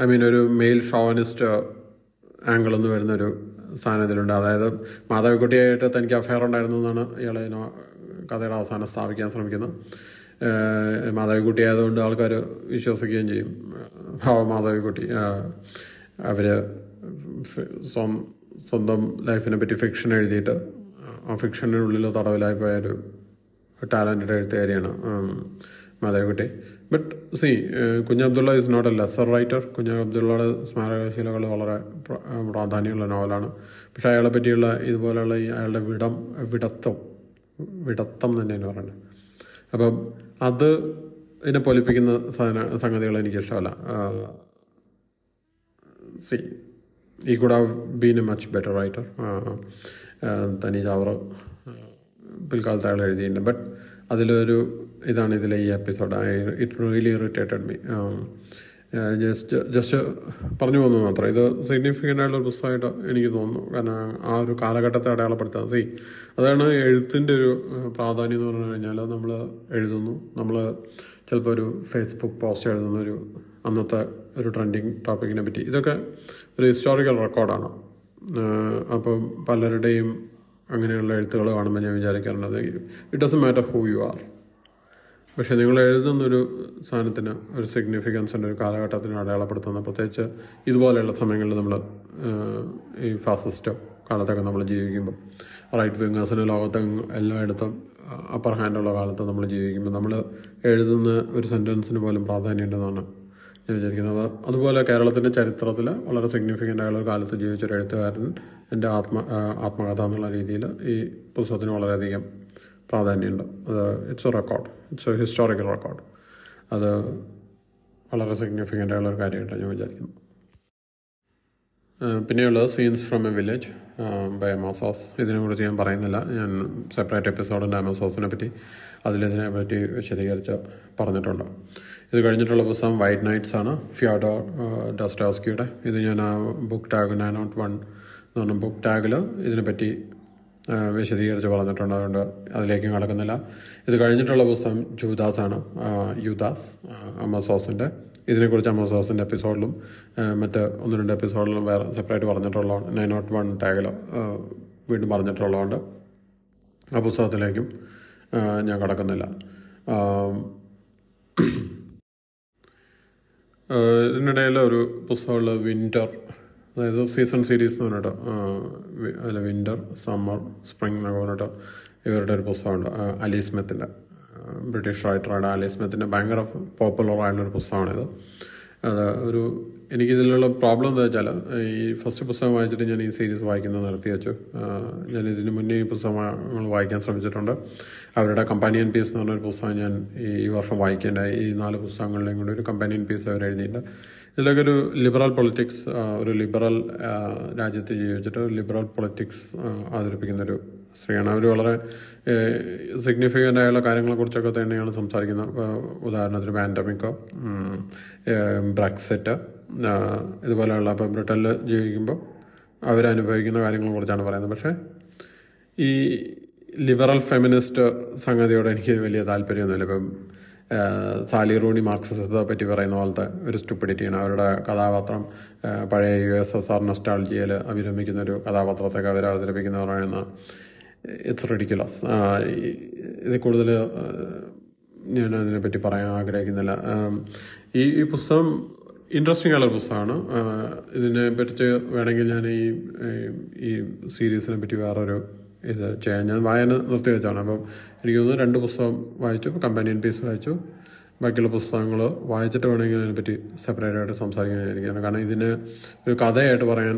ഐ മീൻ ഒരു മെയിൽ ഷോവനിസ്റ്റ് ആംഗിൾ എന്ന് വരുന്നൊരു സാധനത്തിലുണ്ട്. അതായത് മാധവിക്കുട്ടിയായിട്ട് തനിക്ക് അഫെയർ ഉണ്ടായിരുന്നു എന്നാണ് ഇയാൾ കഥയുടെ അവസാനം സ്ഥാപിക്കാൻ ശ്രമിക്കുന്നത്. മാധവിക്കുട്ടിയായതുകൊണ്ട് ആൾക്കാർ വിശ്വസിക്കുകയും ചെയ്യും. ഭാവ മാധവിക്കുട്ടി. അവർ സ്വന്തം ലൈഫിനെ പറ്റി ഫിക്ഷൻ എഴുതിയിട്ട് ആ ഫിക്ഷനുള്ളിൽ തടവിലായി പോയ ഒരു talented എഴുത്തുകാരിയാണ് Madhavikutty. But C Kunju Abdulla is not a lesser writer Kunju അബ്ദുള്ളയുടെ സ്മാരകശീലകൾ വളരെ പ്രാധാന്യമുള്ള നോവലാണ്. പക്ഷേ അയാളെ പറ്റിയുള്ള ഇതുപോലെയുള്ള ഈ അയാളുടെ വിടം വിടത്തം വിടത്തം തന്നെയാണ് പറയുന്നത്. അപ്പം അത് ഇതിനെ പൊലിപ്പിക്കുന്ന സാധന സംഗതികൾ എനിക്ക് ഇഷ്ടമല്ല. See he could have been a much better writer തനി ചാവർ പിൽക്കാലത്ത് അയാൾ എഴുതിയിട്ടുണ്ട്. ബട്ട് അതിലൊരു ഇതാണ് ഇതിലെ ഈ episode I it really irritated me just just പറഞ്ഞു പോകുന്നത് മാത്രം. ഇത് സിഗ്നിഫിക്കന്റ് ആയിട്ടുള്ള പുസ്തകമായിട്ട് എനിക്ക് തോന്നുന്നു. കാരണം ആ ഒരു കാലഘട്ടത്തെ അടയാളപ്പെടുത്താൻ. സി അതാണ് എഴുത്തിന്റെ ഒരു പ്രാധാന്യം എന്ന് പറഞ്ഞു കഴിഞ്ഞാൽ നമ്മൾ എഴുതുന്നു. നമ്മൾ ചിലപ്പോൾ ഒരു ഫേസ്ബുക്ക് പോസ്റ്റ് എഴുതുന്ന ഒരു അന്നത്തെ ഒരു ട്രെൻഡിങ് ടോപ്പിക്കിനെ പറ്റി. ഇതൊക്കെ ഒരു ഹിസ്റ്റോറിക്കൽ റെക്കോർഡാണ് അപ്പം പലരുടെയും അങ്ങനെയുള്ള എഴുത്തുകൾ കാണുമ്പോൾ ഞാൻ വിചാരിക്കാറുണ്ട് it doesn't matter who you are പക്ഷേ നിങ്ങൾ എഴുതുന്നൊരു സാധനത്തിന് ഒരു സിഗ്നിഫിക്കൻസ് ഉണ്ട് ഒരു കാലഘട്ടത്തിന് അടയാളപ്പെടുത്തുന്ന പ്രത്യേകിച്ച് ഇതുപോലെയുള്ള സമയങ്ങളിൽ നമ്മൾ ഈ ഫാസിസ്റ്റ് കാലത്തൊക്കെ നമ്മൾ ജീവിക്കുമ്പോൾ റൈറ്റ് വിങ്ങേഴ്സിന് ലോകത്ത് എല്ലായിടത്തും അപ്പർ ഹാൻഡുള്ള കാലത്ത് നമ്മൾ ജീവിക്കുമ്പോൾ നമ്മൾ എഴുതുന്ന ഒരു സെന്റൻസിന് പോലും പ്രാധാന്യം ഉണ്ടെന്നാണ് ഞാൻ വിചാരിക്കുന്നത്. അതുപോലെ കേരളത്തിന്റെ ചരിത്രത്തിൽ വളരെ സിഗ്നിഫിക്കന്റ് ആയുള്ള ഒരു കാലത്ത് ജീവിച്ചൊരു എഴുത്തുകാരൻ എന്റെ ആത്മ ആത്മകഥ എന്നുള്ള രീതിയിൽ ഈ പുസ്തകത്തിന് വളരെയധികം പ്രാധാന്യമുണ്ട്. അത് it's a record it's a historical record അത് വളരെ സിഗ്നിഫിക്കന്റ് ആയുള്ള ഒരു ഞാൻ വിചാരിക്കുന്നു. പിന്നെയുള്ളത് scenes from a village by Amos Oz ഇതിനെക്കുറിച്ച് ഞാൻ പറയുന്നില്ല. ഞാൻ സെപ്പറേറ്റ് എപ്പിസോഡുണ്ട് അമോസോസിനെ പറ്റി അതിലിതിനെ പറ്റി വിശദീകരിച്ച് പറഞ്ഞിട്ടുണ്ട്. ഇത് കഴിഞ്ഞിട്ടുള്ള പുസ്തകം വൈറ്റ് നൈറ്റ്സ് ആണ്. ഫിയോഡോർ ഡോസ്റ്റോസ്കിയുടെ ഇത് ഞാൻ ആ book tag nine not one എന്ന് പറഞ്ഞ ബുക്ക് ടാഗിൽ ഇതിനെപ്പറ്റി വിശദീകരിച്ച് പറഞ്ഞിട്ടുണ്ട് അതുകൊണ്ട് അതിലേക്കും കടക്കുന്നില്ല. ഇത് കഴിഞ്ഞിട്ടുള്ള പുസ്തകം ജൂദാസ് ആണ് ആ, യുദാസ് അമസോസിന്റെ ഇതിനെക്കുറിച്ച് അമസോസിന്റെ എപ്പിസോഡിലും മറ്റ് ഒന്ന് രണ്ട് എപ്പിസോഡിലും വേറെ സെപ്പറേറ്റ് പറഞ്ഞിട്ടുള്ളതാണ്. നയൻ നോട്ട് വൺ ടാഗിൽ വീണ്ടും പറഞ്ഞിട്ടുള്ളതുകൊണ്ട് ആ പുസ്തകത്തിലേക്കും ഞാൻ കടക്കുന്നില്ല. ഇതിനിടയിൽ ഒരു പുസ്തകമുള്ള വിന്റർ അതായത് സീസൺ സീരീസ് എന്ന് പറഞ്ഞിട്ട് അല്ല വിന്റർ സമ്മർ സ്പ്രിംഗ് എന്നൊക്കെ പറഞ്ഞിട്ട് ഇവരുടെ ഒരു പുസ്തകമുണ്ട്. അലി സ്മിത്തിന്റെ ബ്രിട്ടീഷ് റൈറ്ററായിട്ട് അലി സ്മിത്തിന്റെ ഭയങ്കര പോപ്പുലർ ആയിട്ടുള്ളൊരു പുസ്തകമാണിത്. അത് ഒരു എനിക്കിതിലുള്ള പ്രോബ്ലം എന്താ വെച്ചാൽ ഈ ഫസ്റ്റ് പുസ്തകം വായിച്ചിട്ട് ഞാൻ ഈ സീരീസ് വായിക്കുന്നത് നിർത്തി വെച്ചു. ഞാൻ ഇതിന് മുന്നേ ഈ പുസ്തകങ്ങൾ വായിക്കാൻ ശ്രമിച്ചിട്ടുണ്ട്. അവരുടെ കമ്പാനിയൻ പീസ് എന്ന് പറഞ്ഞൊരു പുസ്തകം ഞാൻ ഈ വർഷം വായിക്കേണ്ട ഈ നാല് പുസ്തകങ്ങളിലും കൂടി ഒരു കമ്പാനിയൻ പീസ് അവർ എഴുതിയിട്ടുണ്ട് ഇതിലൊക്കെ ഒരു ലിബറൽ പൊളിറ്റിക്സ് ഒരു ലിബറൽ രാജ്യത്ത് ജീവിച്ചിട്ട് ലിബറൽ പൊളിറ്റിക്സ് അവതരിപ്പിക്കുന്നൊരു സ്ത്രീയാണ്. അവർ വളരെ സിഗ്നിഫിക്കന്റ് ആയുള്ള കാര്യങ്ങളെക്കുറിച്ചൊക്കെ തന്നെയാണ് സംസാരിക്കുന്നത് ഉദാഹരണത്തിന് പാൻഡമിക്കോ ബ്രെക്സിറ്റ് ഇതുപോലെയുള്ള ഇപ്പോൾ ബ്രിട്ടനിൽ ജീവിക്കുമ്പോൾ അവരനുഭവിക്കുന്ന കാര്യങ്ങളെക്കുറിച്ചാണ് പറയുന്നത്. പക്ഷേ ഈ ലിബറൽ ഫെമിനിസ്റ്റ് സംഗതിയോട് എനിക്ക് വലിയ താല്പര്യമൊന്നുമില്ല. ഇപ്പം സാലി റൂണി മാർക്സിസത്തെ പറ്റി പറയുന്ന പോലത്തെ ഒരു സ്റ്റുപ്പിഡിറ്റിയാണ്. അവരുടെ കഥാപാത്രം പഴയ യു എസ് എസ് ആർ നൊസ്റ്റാൾജിയയിൽ അഭിരമിക്കുന്ന ഒരു കഥാപാത്രത്തൊക്കെ അവർ അവതരിപ്പിക്കുന്ന പറയുന്ന ഇറ്റ്സ് റെഡിക്കുലസ് ഇത് കൂടുതൽ ഞാൻ അതിനെപ്പറ്റി പറയാൻ ആഗ്രഹിക്കുന്നില്ല. ഈ ഈ പുസ്തകം ഇൻട്രസ്റ്റിംഗ് ആയുള്ള പുസ്തകമാണ്. ഇതിനെ പറ്റി വേണമെങ്കിൽ ഞാൻ ഈ ഈ സീരീസിനെ പറ്റി വേറൊരു ഇത് ചെയ്യാൻ ഞാൻ വായന നിർത്തി വെച്ചാണ് അപ്പം എനിക്ക് തോന്നുന്നു രണ്ട് പുസ്തകം വായിച്ചു കമ്പാനിയൻ പീസ് വായിച്ചു. ബാക്കിയുള്ള പുസ്തകങ്ങൾ വായിച്ചിട്ട് വേണമെങ്കിൽ അതിനെപ്പറ്റി സെപ്പറേറ്റ് ആയിട്ട് സംസാരിക്കാനായിരിക്കും. കാരണം ഇതിന് ഒരു കഥയായിട്ട് പറയാൻ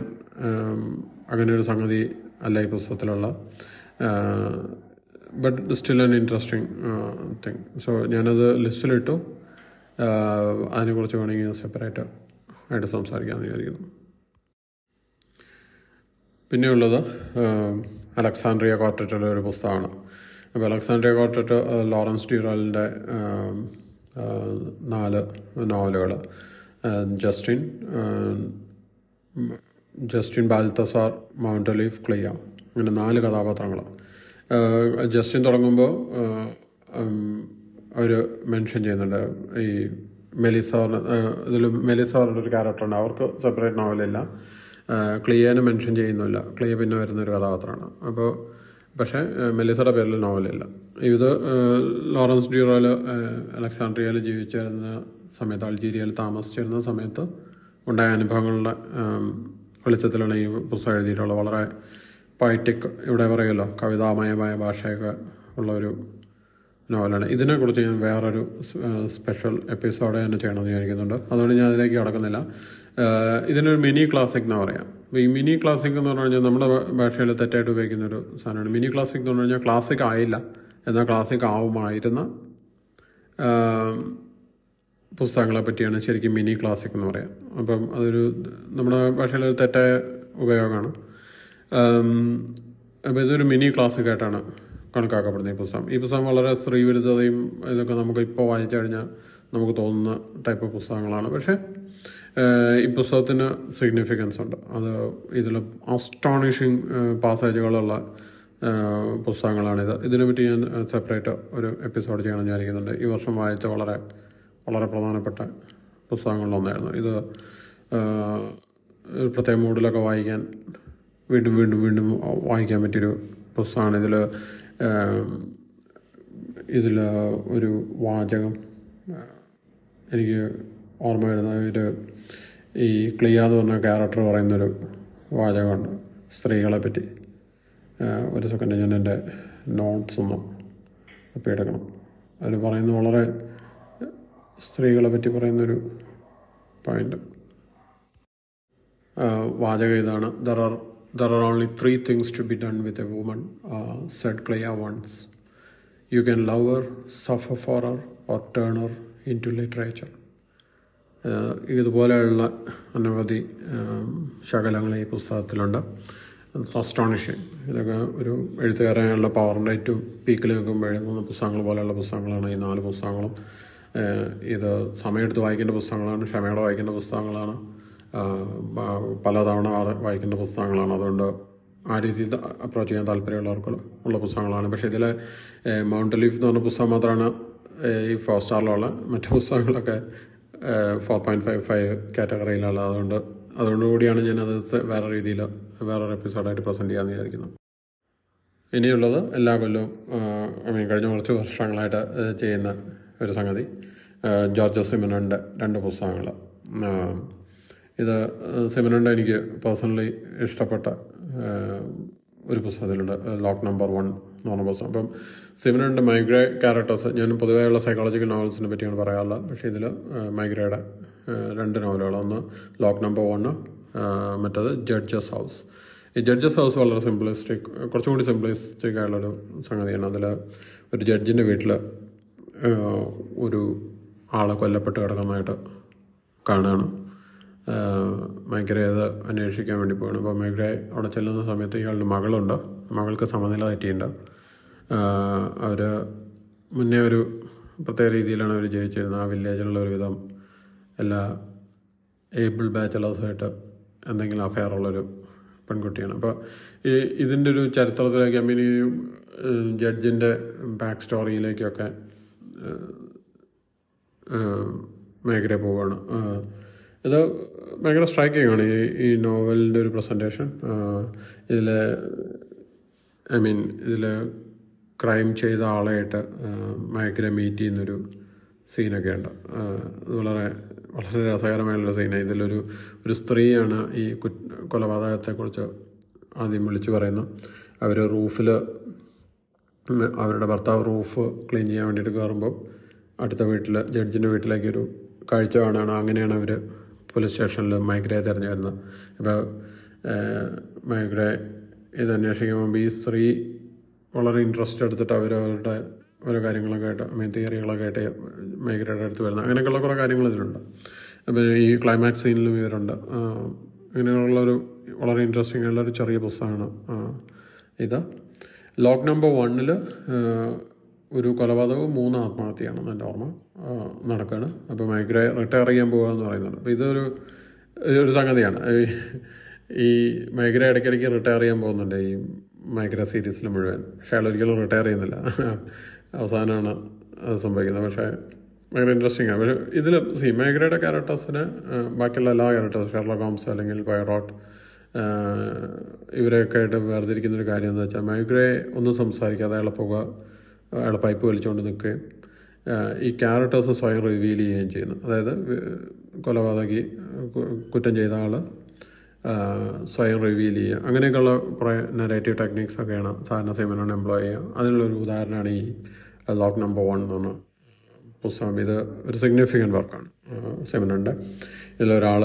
അങ്ങനെ ഒരു സംഗതി അല്ല ഈ പുസ്തകത്തിലുള്ള. But still an interesting thing so ഞാനത് ലിസ്റ്റിലിട്ടു. അതിനെക്കുറിച്ച് വേണമെങ്കിൽ സെപ്പറേറ്റ് ആയിട്ട് സംസാരിക്കാമെന്ന് വിചാരിക്കുന്നു. പിന്നെയുള്ളത് ആഹ് അലക്സാൻഡ്രിയ കോർട്ടറ്റുള്ള ഒരു പുസ്തകമാണ്. അപ്പോൾ അലക്സാൻഡ്രിയ കോർട്ടറ്റ് ലോറൻസ് ഡ്യൂറാലിന്റെ നാല് നോവലുകൾ. Justine Justine Balthazar Mountolive Clea. അങ്ങനെ നാല് കഥാപാത്രങ്ങൾ. ജസ്റ്റിൻ തുടങ്ങുമ്പോൾ അവർ മെൻഷൻ ചെയ്യുന്നുണ്ട്. ഈ മെലിസാറിന് ഇതിൽ മെലിസാറിന്റെ ഒരു ക്യാരക്ടറുണ്ട് അവർക്ക് സെപ്പറേറ്റ് നോവലില്ല ക്ലിയേനെ മെൻഷൻ ചെയ്യുന്നില്ല. ക്ലിയ പിന്നെ വരുന്ന ഒരു കഥാപാത്രമാണ്. അപ്പോൾ പക്ഷേ മെലിസയുടെ പേരിൽ നോവലില്ല. ഇത് ലോറൻസ് ഡ്യൂറോയിൽ അലക്സാണ്ട്രിയയിൽ ജീവിച്ചിരുന്ന സമയത്ത് അൾജീരിയയിൽ താമസിച്ചിരുന്ന സമയത്ത് ഉണ്ടായ അനുഭവങ്ങളുടെ വെളിച്ചത്തിലാണ് ഈ പുസ്തകം എഴുതിയിട്ടുള്ളത്. വളരെ പൈറ്റിക് ഇവിടെ പറയുമല്ലോ കവിതാമയമായ ഭാഷയൊക്കെ ഉള്ള ഒരു നോവലാണ്. ഇതിനെക്കുറിച്ച് ഞാൻ വേറൊരു സ്പെഷ്യൽ എപ്പിസോഡ് തന്നെ ചെയ്യണമെന്ന് വിചാരിക്കുന്നുണ്ട്. അതുകൊണ്ട് ഞാൻ അതിലേക്ക് കടക്കുന്നില്ല. ഇതിനൊരു മിനി ക്ലാസിക് എന്ന് പറയാം. ഈ മിനി ക്ലാസിക് എന്ന് പറഞ്ഞു കഴിഞ്ഞാൽ നമ്മുടെ ഭാഷയിൽ തെറ്റായിട്ട് ഉപയോഗിക്കുന്ന ഒരു സാധനമാണ്. മിനി ക്ലാസിക് എന്ന് പറഞ്ഞു കഴിഞ്ഞാൽ ക്ലാസിക് ആയില്ല. എന്നാൽ ക്ലാസിക് ആവുമായിരുന്ന പുസ്തകങ്ങളെ പറ്റിയാണ് ശരിക്കും മിനി ക്ലാസിക് എന്ന് പറയാം. അപ്പം അതൊരു നമ്മുടെ ഭാഷയിൽ ഒരു തെറ്റായ ഉപയോഗമാണ്. അപ്പോൾ ഇതൊരു മിനി ക്ലാസിക് ആയിട്ടാണ് കണക്കാക്കപ്പെടുന്നത് ഈ പുസ്തകം. ഈ പുസ്തകം വളരെ സ്ത്രീവിരുദ്ധതയും ഇതൊക്കെ നമുക്ക് ഇപ്പോൾ വായിച്ചു കഴിഞ്ഞാൽ നമുക്ക് തോന്നുന്ന ടൈപ്പ് പുസ്തകങ്ങളാണ്. പക്ഷേ ഈ പുസ്തകത്തിന് സിഗ്നിഫിക്കൻസ് ഉണ്ട്. അത് ഇതിൽ അസ്റ്റോണിഷിങ് പാസേജുകളുള്ള പുസ്തകങ്ങളാണിത്. ഇതിനെപ്പറ്റി ഞാൻ സെപ്പറേറ്റ് ഒരു എപ്പിസോഡ് ചെയ്യണം വിചാരിക്കുന്നുണ്ട്. ഈ വർഷം വായിച്ച വളരെ വളരെ പ്രധാനപ്പെട്ട പുസ്തകങ്ങളിലൊന്നായിരുന്നു ഇത് ഒരു പ്രത്യേക മൂഡിലൊക്കെ വായിക്കാൻ വീണ്ടും വീണ്ടും വീണ്ടും വായിക്കാൻ പറ്റിയൊരു പുസ്തകമാണ്. ഇതിൽ ഇതിൽ ഒരു വാചകം എനിക്ക് ഓർമ്മ വരുന്ന ഒരു ഈ ക്ലിയ എന്ന് പറഞ്ഞ ക്യാരക്ടർ പറയുന്നൊരു വാചകമുണ്ട് സ്ത്രീകളെ പറ്റി ഒരു സെക്കൻഡ് ഞാൻ എന്റെ നോട്ട്സ് ഒന്ന് എടുക്കണം. അതിൽ പറയുന്ന വളരെ സ്ത്രീകളെ പറ്റി പറയുന്നൊരു പോയിന്റ് വാചകം ഇതാണ്. There are there are only three things to be done with a woman said Clea once you can love her suffer for her or turn her into literature ഇതുപോലെയുള്ള അനവധി ശകലങ്ങൾ ഈ പുസ്തകത്തിലുണ്ട്. അസ്റ്റോണിഷിങ് ഇതൊക്കെ ഒരു എഴുത്തുകാരനുള്ള പവറിന്റെ ഏറ്റവും പീക്കിൽ നിൽക്കുമ്പോൾ എഴുതുന്ന പുസ്തകങ്ങൾ പോലെയുള്ള പുസ്തകങ്ങളാണ് ഈ നാല് പുസ്തകങ്ങളും. ഇത് സമയമെടുത്ത് വായിക്കേണ്ട പുസ്തകങ്ങളാണ് ക്ഷമയോടെ വായിക്കേണ്ട പുസ്തകങ്ങളാണ്. പലതവണ വായിക്കേണ്ട പുസ്തകങ്ങളാണ്. അതുകൊണ്ട് ആ രീതിയിൽ അപ്രോച്ച് ചെയ്യാൻ താല്പര്യമുള്ളവർക്ക് ഉള്ള പുസ്തകങ്ങളാണ്. പക്ഷേ ഇതിൽ മൗണ്ട് ലീഫ് എന്ന് പറഞ്ഞ പുസ്തകം മാത്രമാണ് ഈ ഫോർ സ്റ്റാറിലുള്ള മറ്റു പുസ്തകങ്ങളൊക്കെ ഫോർ പോയിന്റ് ഫൈവ് ഫൈവ് കാറ്റഗറിയിലുള്ള അതുകൊണ്ട് അതുകൊണ്ടുകൂടിയാണ് ഞാൻ അത് വേറെ രീതിയിൽ വേറൊരു എപ്പിസോഡായിട്ട് പ്രസന്റ് ചെയ്യാമെന്ന് വിചാരിക്കുന്നത് ഇനിയുള്ളത് എല്ലാ കൊല്ലവും ഐ മീൻ കഴിഞ്ഞ കുറച്ച് വർഷങ്ങളായിട്ട് ചെയ്യുന്ന ഒരു സംഗതി. ജോർജ് സിമനോന്റെ രണ്ട് പുസ്തകങ്ങൾ ഇത് സിമനോന്റെ എനിക്ക് പേഴ്സണലി ഇഷ്ടപ്പെട്ട ഒരു പുസ്തകത്തിലുണ്ട് ലോക്ക് നമ്പർ വൺ. പറഞ്ഞ പുസ്തകം അപ്പം സിമനന്റെ മൈഗ്രേ ക്യാരക്ടേഴ്സ് ഞാൻ പൊതുവെയുള്ള സൈക്കോളജിക്കൽ നോവൽസിനെ പറ്റിയാണ് പറയാറുള്ളത്. പക്ഷേ ഇതിൽ മൈഗ്രേയുടെ രണ്ട് നോവലുകൾ. ഒന്ന് ലോക്ക് നമ്പർ വണ്ണ് മറ്റത് ജഡ്ജസ് ഹൗസ്. ഈ ജഡ്ജസ് ഹൗസ് വളരെ സിംപ്ലിസ്റ്റിക് കുറച്ചും കൂടി സിംപ്ലിസ്റ്റിക് ആയുള്ളൊരു സംഗതിയാണ്. അതിൽ ഒരു ജഡ്ജിന്റെ വീട്ടിൽ ഒരു ആളെ കൊല്ലപ്പെട്ട് കിടക്കുന്നതായിട്ട് കാണുകയാണ്. മൈഗ്രേ അത് അന്വേഷിക്കാൻ വേണ്ടി പോവാണ് അപ്പോൾ മൈഗ്രേ അവിടെ ചെല്ലുന്ന സമയത്ത് ഇയാളുടെ മകളുണ്ട്. മകൾക്ക് സമനില തെറ്റിയിട്ടുണ്ട്. അവർ മുന്നേ ഒരു പ്രത്യേക രീതിയിലാണ് അവർ ജയിച്ചിരുന്നത് ആ വില്ലേജിലുള്ള ഒരു ഒരുവിധം എല്ലാ ഏബിൾ ബാച്ചലേഴ്സായിട്ട് എന്തെങ്കിലും അഫെയർ ഉള്ളൊരു പെൺകുട്ടിയാണ്. അപ്പോൾ ഈ ഇതിന്റെ ഒരു ചരിത്രത്തിലേക്ക് ഐ മീൻ ഈ ജഡ്ജിന്റെ ബാക്ക് സ്റ്റോറിയിലേക്കൊക്കെ മേഖല പോവുകയാണ് ഇത് ഭയങ്കര സ്ട്രൈക്കിംഗ് ആണ് ഈ ഈ നോവലിന്റെ ഒരു പ്രസന്റേഷൻ ഇതിൽ ഐ മീൻ ഇതിൽ ക്രൈം ചെയ്ത ആളായിട്ട് മയക്കിനെ മീറ്റ് ചെയ്യുന്നൊരു സീനൊക്കെ ഉണ്ട്. വളരെ വളരെ രസകരമായുള്ളൊരു സീനാണ്. ഇതിലൊരു ഒരു സ്ത്രീയാണ് ഈ കു കൊലപാതകത്തെക്കുറിച്ച് ആദ്യം വിളിച്ചു പറയുന്നത് അവർ റൂഫിൽ അവരുടെ ഭർത്താവ് റൂഫ് ക്ലീൻ ചെയ്യാൻ വേണ്ടിയിട്ട് കയറുമ്പോൾ അടുത്ത വീട്ടിൽ ജഡ്ജിന്റെ വീട്ടിലേക്കൊരു കാഴ്ച കാണുകയാണ്. അങ്ങനെയാണ് അവർ പോലീസ് സ്റ്റേഷനിൽ മൈഗ്രയെ തിരഞ്ഞു വരുന്നത്. ഇപ്പോൾ മൈഗ്രേ ഇത് അന്വേഷിക്കാൻ ഈ സ്ത്രീ വളരെ ഇൻട്രസ്റ്റ് എടുത്തിട്ട് അവരവരുടെ ഓരോ കാര്യങ്ങളൊക്കെ ആയിട്ട് മീൻ തിയറികളൊക്കെ ആയിട്ട് മേഖലയുടെ അടുത്ത് വരുന്നത്. അങ്ങനെയൊക്കെയുള്ള കുറേ കാര്യങ്ങൾ ഇതിലുണ്ട്. അപ്പോൾ ഈ ക്ലൈമാക്സ് സീനിലും ഇവരുണ്ട്. അങ്ങനെയുള്ളൊരു വളരെ ഇൻട്രസ്റ്റിംഗ് ആയിട്ടുള്ള ഒരു ചെറിയ പുസ്തകമാണ്. ഇത്. ലോക്ക് നമ്പർ വണ്ണിൽ ഒരു കൊലപാതകവും മൂന്ന് ആത്മഹത്യയാണ് എന്റെ ഓർമ്മ. നടക്കുകയാണ് അപ്പോൾ മൈഗ്രേ റിട്ടയർ ചെയ്യാൻ പോകുക എന്ന് പറയുന്നുണ്ട് അപ്പോൾ ഇതൊരു ഒരു സംഗതിയാണ്. ഈ- മൈഗ്ര ഇടയ്ക്കിടയ്ക്ക് റിട്ടയർ ചെയ്യാൻ പോകുന്നുണ്ട് ഈ മൈഗ്ര സീരീസിൽ മുഴുവൻ. പക്ഷേ അയാൾ ഒരിക്കലും റിട്ടയർ ചെയ്യുന്നില്ല. അവസാനമാണ് അത് സംഭവിക്കുന്നത്. പക്ഷേ ഭയങ്കര ഇൻട്രസ്റ്റിംഗ് ആണ് പക്ഷേ ഇതിൽ സി മൈഗ്രയുടെ ക്യാരക്ടേഴ്സിന് ബാക്കിയുള്ള എല്ലാ ക്യാരക്ടേഴ്സ് ഷെർലോ ഹോംസ് അല്ലെങ്കിൽ പൈറോട്ട് ഇവരെയൊക്കെ ആയിട്ട് വേർതിരിക്കുന്ന ഒരു കാര്യം എന്ന് വെച്ചാൽ മൈഗ്രേ ഒന്നും സംസാരിക്കാതെ അയാളെ പുക അയാളെ പൈപ്പ് വലിച്ചുകൊണ്ട് നിൽക്കുകയും ഈ ക്യാരക്ടേഴ്സ് സ്വയം റിവീൽ ചെയ്യുകയും ചെയ്യുന്നു. അതായത് കൊലപാതകി കുറ്റം ചെയ്ത ആൾ സ്വയം റിവീൽ ചെയ്യുക. അങ്ങനെയൊക്കെയുള്ള കുറേ നെറേറ്റീവ് ടെക്നിക്സൊക്കെയാണ് സാധാരണ സിമനോൺ എംപ്ലോയ് ചെയ്യുക. അതിനുള്ളൊരു ഉദാഹരണമാണ് ഈ ലോക്ക് നമ്പർ വൺ എന്ന് പറഞ്ഞ പുസ്തകം. ഇത് ഒരു സിഗ്നിഫിക്കന്റ് വർക്കാണ് സെമിനുണ്ട് ഇതിലൊരാൾ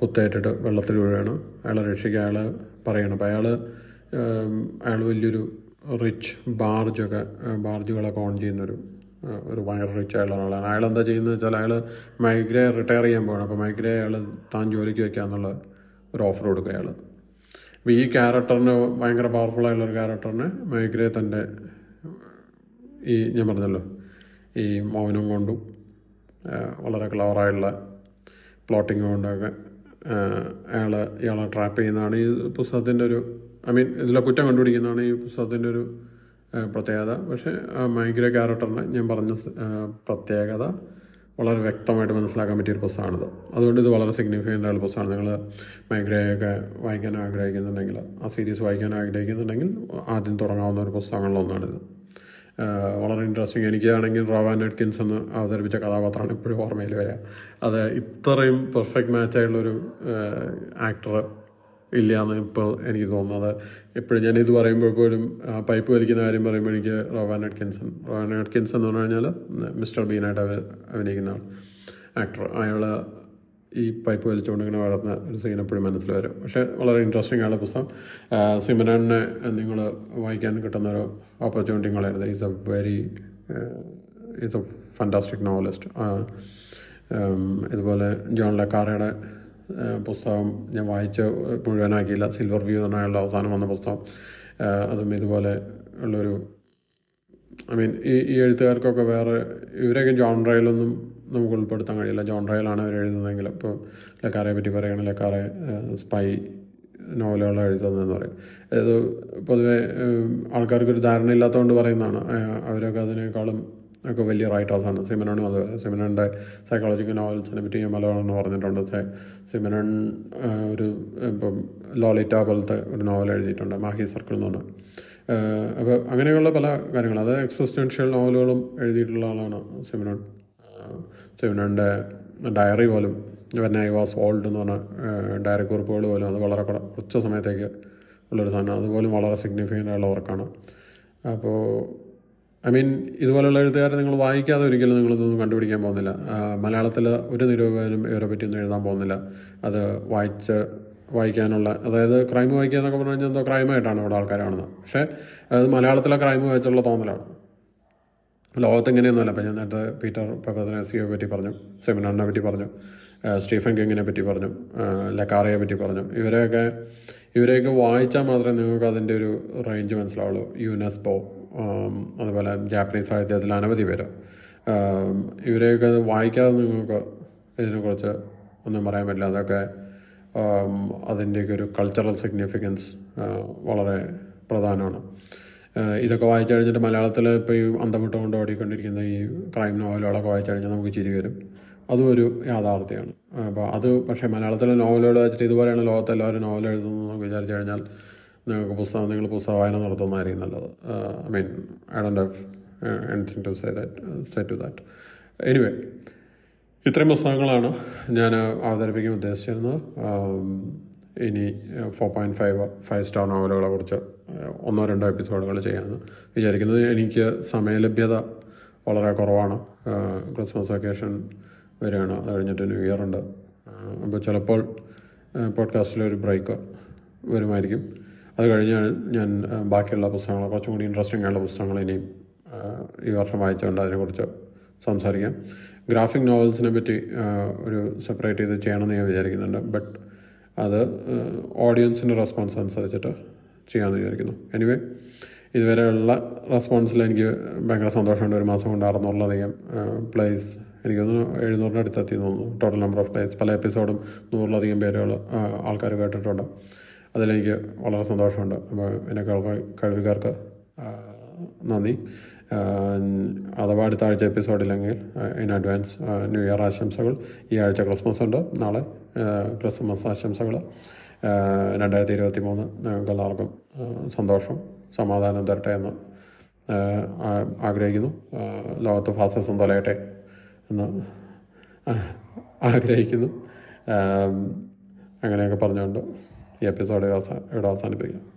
കുത്തേറ്റിട്ട് വെള്ളത്തിൽ വീഴുകയാണ് അയാളെ രക്ഷിക്കുക അയാൾ പറയണം. അപ്പോൾ അയാൾ അയാൾ വലിയൊരു റിച്ച് ബാർജൊക്കെ ബാർജുകളൊക്കെ ഓൺ ചെയ്യുന്നൊരു ഒരു ഭയങ്കര റിച്ച് ആയിട്ടുള്ള ആളാണ് അയാൾ എന്താ ചെയ്യുന്നത് വെച്ചാൽ അയാൾ മൈഗ്രേ റിട്ടയർ ചെയ്യാൻ പോകണം അപ്പോൾ മൈഗ്രേ അയാൾ താൻ ജോലിക്ക് വെക്കാന്നുള്ള ഒരു ഓഫർ കൊടുക്കുക അയാൾ അപ്പോൾ ഈ ക്യാരക്ടറിന് ഭയങ്കര പവർഫുൾ ആയിട്ടുള്ള ഒരു ക്യാരക്ടറിന് മൈഗ്രേ തന്റെ ഈ ഞാൻ പറഞ്ഞല്ലോ ഈ മൗനം കൊണ്ടും വളരെ ക്ലവറായുള്ള പ്ലോട്ടിങ് കൊണ്ടൊക്കെ അയാൾ ഇയാളെ ട്രാപ്പ് ചെയ്യുന്നതാണ് ഈ പുസ്തകത്തിന്റെ ഒരു ഐ മീൻ ഇതിലെ കുറ്റം കണ്ടുപിടിക്കുന്നതാണ് ഈ പുസ്തകത്തിന്റെ ഒരു പ്രത്യേകത. പക്ഷേ മൈഗ്ര ക്യാരക്ടറിന് ഞാൻ പറഞ്ഞ പ്രത്യേകത വളരെ വ്യക്തമായിട്ട് മനസ്സിലാക്കാൻ പറ്റിയൊരു പുസ്തകമാണിത് അതുകൊണ്ട് ഇത് വളരെ സിഗ്നിഫിക്കന്റ് ആയ പുസ്തകമാണ് നിങ്ങൾ മൈഗ്രയൊക്കെ വായിക്കാൻ ആഗ്രഹിക്കുന്നുണ്ടെങ്കിൽ ആ സീരീസ് വായിക്കാൻ ആഗ്രഹിക്കുന്നുണ്ടെങ്കിൽ ആദ്യം തുടങ്ങാവുന്ന ഒരു പുസ്തകങ്ങളിലൊന്നാണിത് വളരെ ഇൻട്രസ്റ്റിംഗ് എനിക്കാണെങ്കിൽ റോവാൻ അഡ്കിൻസ് എന്ന് അവതരിപ്പിച്ച കഥാപാത്രമാണ് ഇപ്പോഴും ഓർമ്മയിൽ വരിക. അത് ഇത്രയും പെർഫെക്റ്റ് മാച്ചായിട്ടുള്ളൊരു ആക്ടർ ഇല്ല എന്ന് ഇപ്പോൾ എനിക്ക് തോന്നുന്നത്. എപ്പോഴും ഞാൻ ഇത് പറയുമ്പോൾ പോലും പൈപ്പ് വലിക്കുന്ന കാര്യം പറയുമ്പോൾ എനിക്ക് റോവാൻ അഡ്കിൻസൺ റോവാൻ അഡ്കിൻസൺ എന്ന് പറഞ്ഞു കഴിഞ്ഞാൽ മിസ്റ്റർ ബീനായിട്ട് അവർ അഭിനയിക്കുന്ന ആൾ ആക്ടർ. അയാൾ ഈ പൈപ്പ് വലിച്ചുകൊണ്ട് ഇങ്ങനെ വളർന്ന ഒരു സീൻ എപ്പോഴും മനസ്സിൽ വരും. പക്ഷേ വളരെ ഇൻട്രസ്റ്റിംഗ് ആണ് പുസ്തകം. സിമരനെ നിങ്ങൾ വായിക്കാൻ കിട്ടുന്ന ഒരു opportunity നിങ്ങളായിരുന്നു. Is a very is a fantastic novelist ഇതുപോലെ ജോൺ ലക്കാറയുടെ പുസ്തകം ഞാൻ വായിച്ച് മുഴുവനാക്കിയില്ല. സിൽവർ വ്യൂ എന്ന് പറഞ്ഞാൽ അവസാനം വന്ന പുസ്തകം. അതും ഇതുപോലെ ഉള്ളൊരു ഐ മീൻ ഈ ഈ എഴുത്തുകാർക്കൊക്കെ വേറെ ഇവരെയൊക്കെ ജോൺറയിലൊന്നും നമുക്ക് ഉൾപ്പെടുത്താൻ കഴിയില്ല. ജോൺറയിലാണ് അവർ എഴുതുന്നതെങ്കിൽ ഇപ്പോൾ ലക്കാറെ പറ്റി പറയുകയാണെങ്കിൽ ലക്കാറെ സ്പൈ നോവലുകൾ എഴുതുന്നതെന്ന് പറയും. അത് പൊതുവേ ആൾക്കാർക്ക് ധാരണ ഇല്ലാത്തതുകൊണ്ട് പറയുന്നതാണ്. അവരൊക്കെ അതിനേക്കാളും ഒക്കെ വലിയ റൈറ്റേഴ്സാണ് സിമനോണും അതുപോലെ സിമനന്റെ സൈക്കോളജിക്കൽ നോവൽസിനെ പറ്റി ഞാൻ മലയാളം പറഞ്ഞിട്ടുണ്ട്. സിമനൺ ഒരു ഇപ്പം ലോളിറ്റ പോലത്തെ ഒരു നോവൽ എഴുതിയിട്ടുണ്ട് മാഹി സർക്കിൾ എന്ന് പറഞ്ഞാൽ അപ്പോൾ അങ്ങനെയുള്ള പല കാര്യങ്ങൾ. അത് എക്സിസ്റ്റൻഷ്യൽ നോവലുകളും എഴുതിയിട്ടുള്ള ആളാണ് സിമനോൺ സിമനന്റെ ഡയറി പോലും വെൻ ഐ വാസ് ഓൾഡ് എന്ന് പറഞ്ഞ ഡയറി കുറിപ്പുകൾ പോലും അത് വളരെ കുറ- കുറച്ച് സമയത്തേക്ക് ഉള്ളൊരു സാധനം അതുപോലും വളരെ സിഗ്നിഫിക്കന്റ് ആയുള്ള വർക്കാണ് അപ്പോൾ ഐ മീൻ ഇതുപോലെയുള്ള എഴുത്തുകാരെ നിങ്ങൾ വായിക്കാതെ ഒരിക്കലും നിങ്ങളിതൊന്നും കണ്ടുപിടിക്കാൻ പോകുന്നില്ല. മലയാളത്തിൽ ഒരു നിരൂപകനും ഇവരെ പറ്റിയൊന്നും എഴുതാൻ പോകുന്നില്ല. അത് വായിച്ച് വായിക്കാനുള്ള അതായത് ക്രൈം വായിക്കുക എന്നൊക്കെ പറഞ്ഞു കഴിഞ്ഞാൽ എന്തോ ക്രൈമായിട്ടാണ് ഇവിടെ ആൾക്കാർ കാണുന്നത്. പക്ഷേ അത് മലയാളത്തിലെ ക്രൈം വായിച്ചുള്ള തോന്നലാണ്. ലോകത്ത് ഇങ്ങനെയൊന്നുമല്ല. അപ്പം ഞാൻ നേരത്തെ പീറ്റർ പെപ്പത്തിനെസിയെ പറ്റി പറഞ്ഞു സെമിനാറിനെ പറ്റി പറഞ്ഞു സ്റ്റീഫൻ കിങ്ങിനെ പറ്റി പറഞ്ഞു ലക്കാറയെ പറ്റി പറഞ്ഞു. ഇവരെയൊക്കെ ഇവരെയൊക്കെ വായിച്ചാൽ മാത്രമേ നിങ്ങൾക്ക് അതിന്റെ ഒരു റേഞ്ച് മനസ്സിലാവുള്ളൂ. യുനെസ്കോ ആം, അതുപോലെ ജാപ്പനീസ് സാഹിത്യത്തിൽ അനവധി പേര്. ഇവരെയൊക്കെ വായിക്കാതെ നിങ്ങൾക്ക് ഇതിനെക്കുറിച്ച് ഒന്നും പറയാൻ പറ്റില്ല. അതൊക്കെ അതിന്റെയൊക്കെ ഒരു കൾച്ചറൽ സിഗ്നിഫിക്കൻസ് വളരെ പ്രധാനമാണ്. ഇതൊക്കെ വായിച്ചു കഴിഞ്ഞിട്ട് മലയാളത്തിൽ ഇപ്പോൾ ഈ അന്തമുട്ട കൊണ്ട് ഓടിക്കൊണ്ടിരിക്കുന്ന ഈ ക്രൈം നോവലുകളൊക്കെ വായിച്ചു കഴിഞ്ഞാൽ നമുക്ക് ചിരി വരും. അതും ഒരു യാഥാർത്ഥ്യമാണ്. അപ്പോൾ അത് പക്ഷേ മലയാളത്തിലെ നോവലുകൾ വെച്ചിട്ട് ഇതുപോലെയാണ് ലോകത്ത് നോവൽ എഴുതുന്നതെന്ന് വിചാരിച്ചു കഴിഞ്ഞാൽ നിങ്ങൾക്ക് പുസ്തകം നിങ്ങൾ പുസ്തക വായന നടത്തുന്നതായിരിക്കും നല്ലത്. I mean I don't have anything to say that say to that anyway ഇത്രയും പുസ്തകങ്ങളാണ് ഞാൻ അവതരിപ്പിക്കാൻ ഉദ്ദേശിച്ചിരുന്നത്. ഇനി four point five five star നോവലുകളെ കുറിച്ച് ഒന്നോ രണ്ടോ എപ്പിസോഡുകൾ ചെയ്യാമെന്ന് വിചാരിക്കുന്നത്. എനിക്ക് സമയലഭ്യത വളരെ കുറവാണ്. ക്രിസ്മസ് വെക്കേഷൻ വരികയാണ്. അത് കഴിഞ്ഞിട്ട് ന്യൂ ഇയർ ഉണ്ട്. അപ്പോൾ ചിലപ്പോൾ പോഡ്കാസ്റ്റിൽ ഒരു ബ്രേക്ക് വരുമായിരിക്കും. അത് കഴിഞ്ഞാണ് ഞാൻ ബാക്കിയുള്ള പുസ്തകങ്ങൾ കുറച്ചും കൂടി ഇൻട്രസ്റ്റിംഗ് ആയുള്ള പുസ്തകങ്ങൾ ഇനിയും ഈ വർഷം വായിച്ചുകൊണ്ട് അതിനെക്കുറിച്ച് സംസാരിക്കാം. ഗ്രാഫിക് നോവൽസിനെ പറ്റി ഒരു സെപ്പറേറ്റ് ചെയ്ത് ചെയ്യണമെന്ന് ഞാൻ വിചാരിക്കുന്നുണ്ട്. ബട്ട് അത് ഓഡിയൻസിന്റെ റെസ്പോൺസ് അനുസരിച്ചിട്ട് ചെയ്യാമെന്ന് വിചാരിക്കുന്നു. എനിവേ ഇതുവരെയുള്ള റെസ്പോൺസിൽ എനിക്ക് ഭയങ്കര സന്തോഷമുണ്ട്. ഒരു മാസം കൊണ്ട് അറുന്നൂറിലധികം പ്ലേസ് എനിക്കൊന്ന് എഴുന്നൂറിന്റെ അടുത്തെത്തി തോന്നുന്നു. ടോട്ടൽ നമ്പർ ഓഫ് പ്ലേസ് പല എപ്പിസോഡും നൂറിലധികം പേരുകൾ ആൾക്കാർ കേട്ടിട്ടുണ്ട്. അതിലെനിക്ക് വളരെ സന്തോഷമുണ്ട്. അപ്പോൾ എന്നെ ആ, നന്ദി. അഥവാ അടുത്ത ആഴ്ച എപ്പിസോഡില്ലെങ്കിൽ ഇൻ അഡ്വാൻസ് ന്യൂ ഇയർ ആശംസകൾ. ഈ ആഴ്ച ക്രിസ്മസ് ഉണ്ട്. നാളെ ക്രിസ്മസ് ആശംസകൾ. രണ്ടായിരത്തി ഇരുപത്തി മൂന്ന് എല്ലാവർക്കും സന്തോഷം സമാധാനം തരട്ടെ എന്ന് ആഗ്രഹിക്കുന്നു. ലോകത്ത് ഫാസസം തൊലയട്ടെ എന്ന് ആഗ്രഹിക്കുന്നു. അങ്ങനെയൊക്കെ പറഞ്ഞുകൊണ്ട് ഈ എപ്പിസോഡ് ഇവിടെ അവസാനിപ്പിക്കാം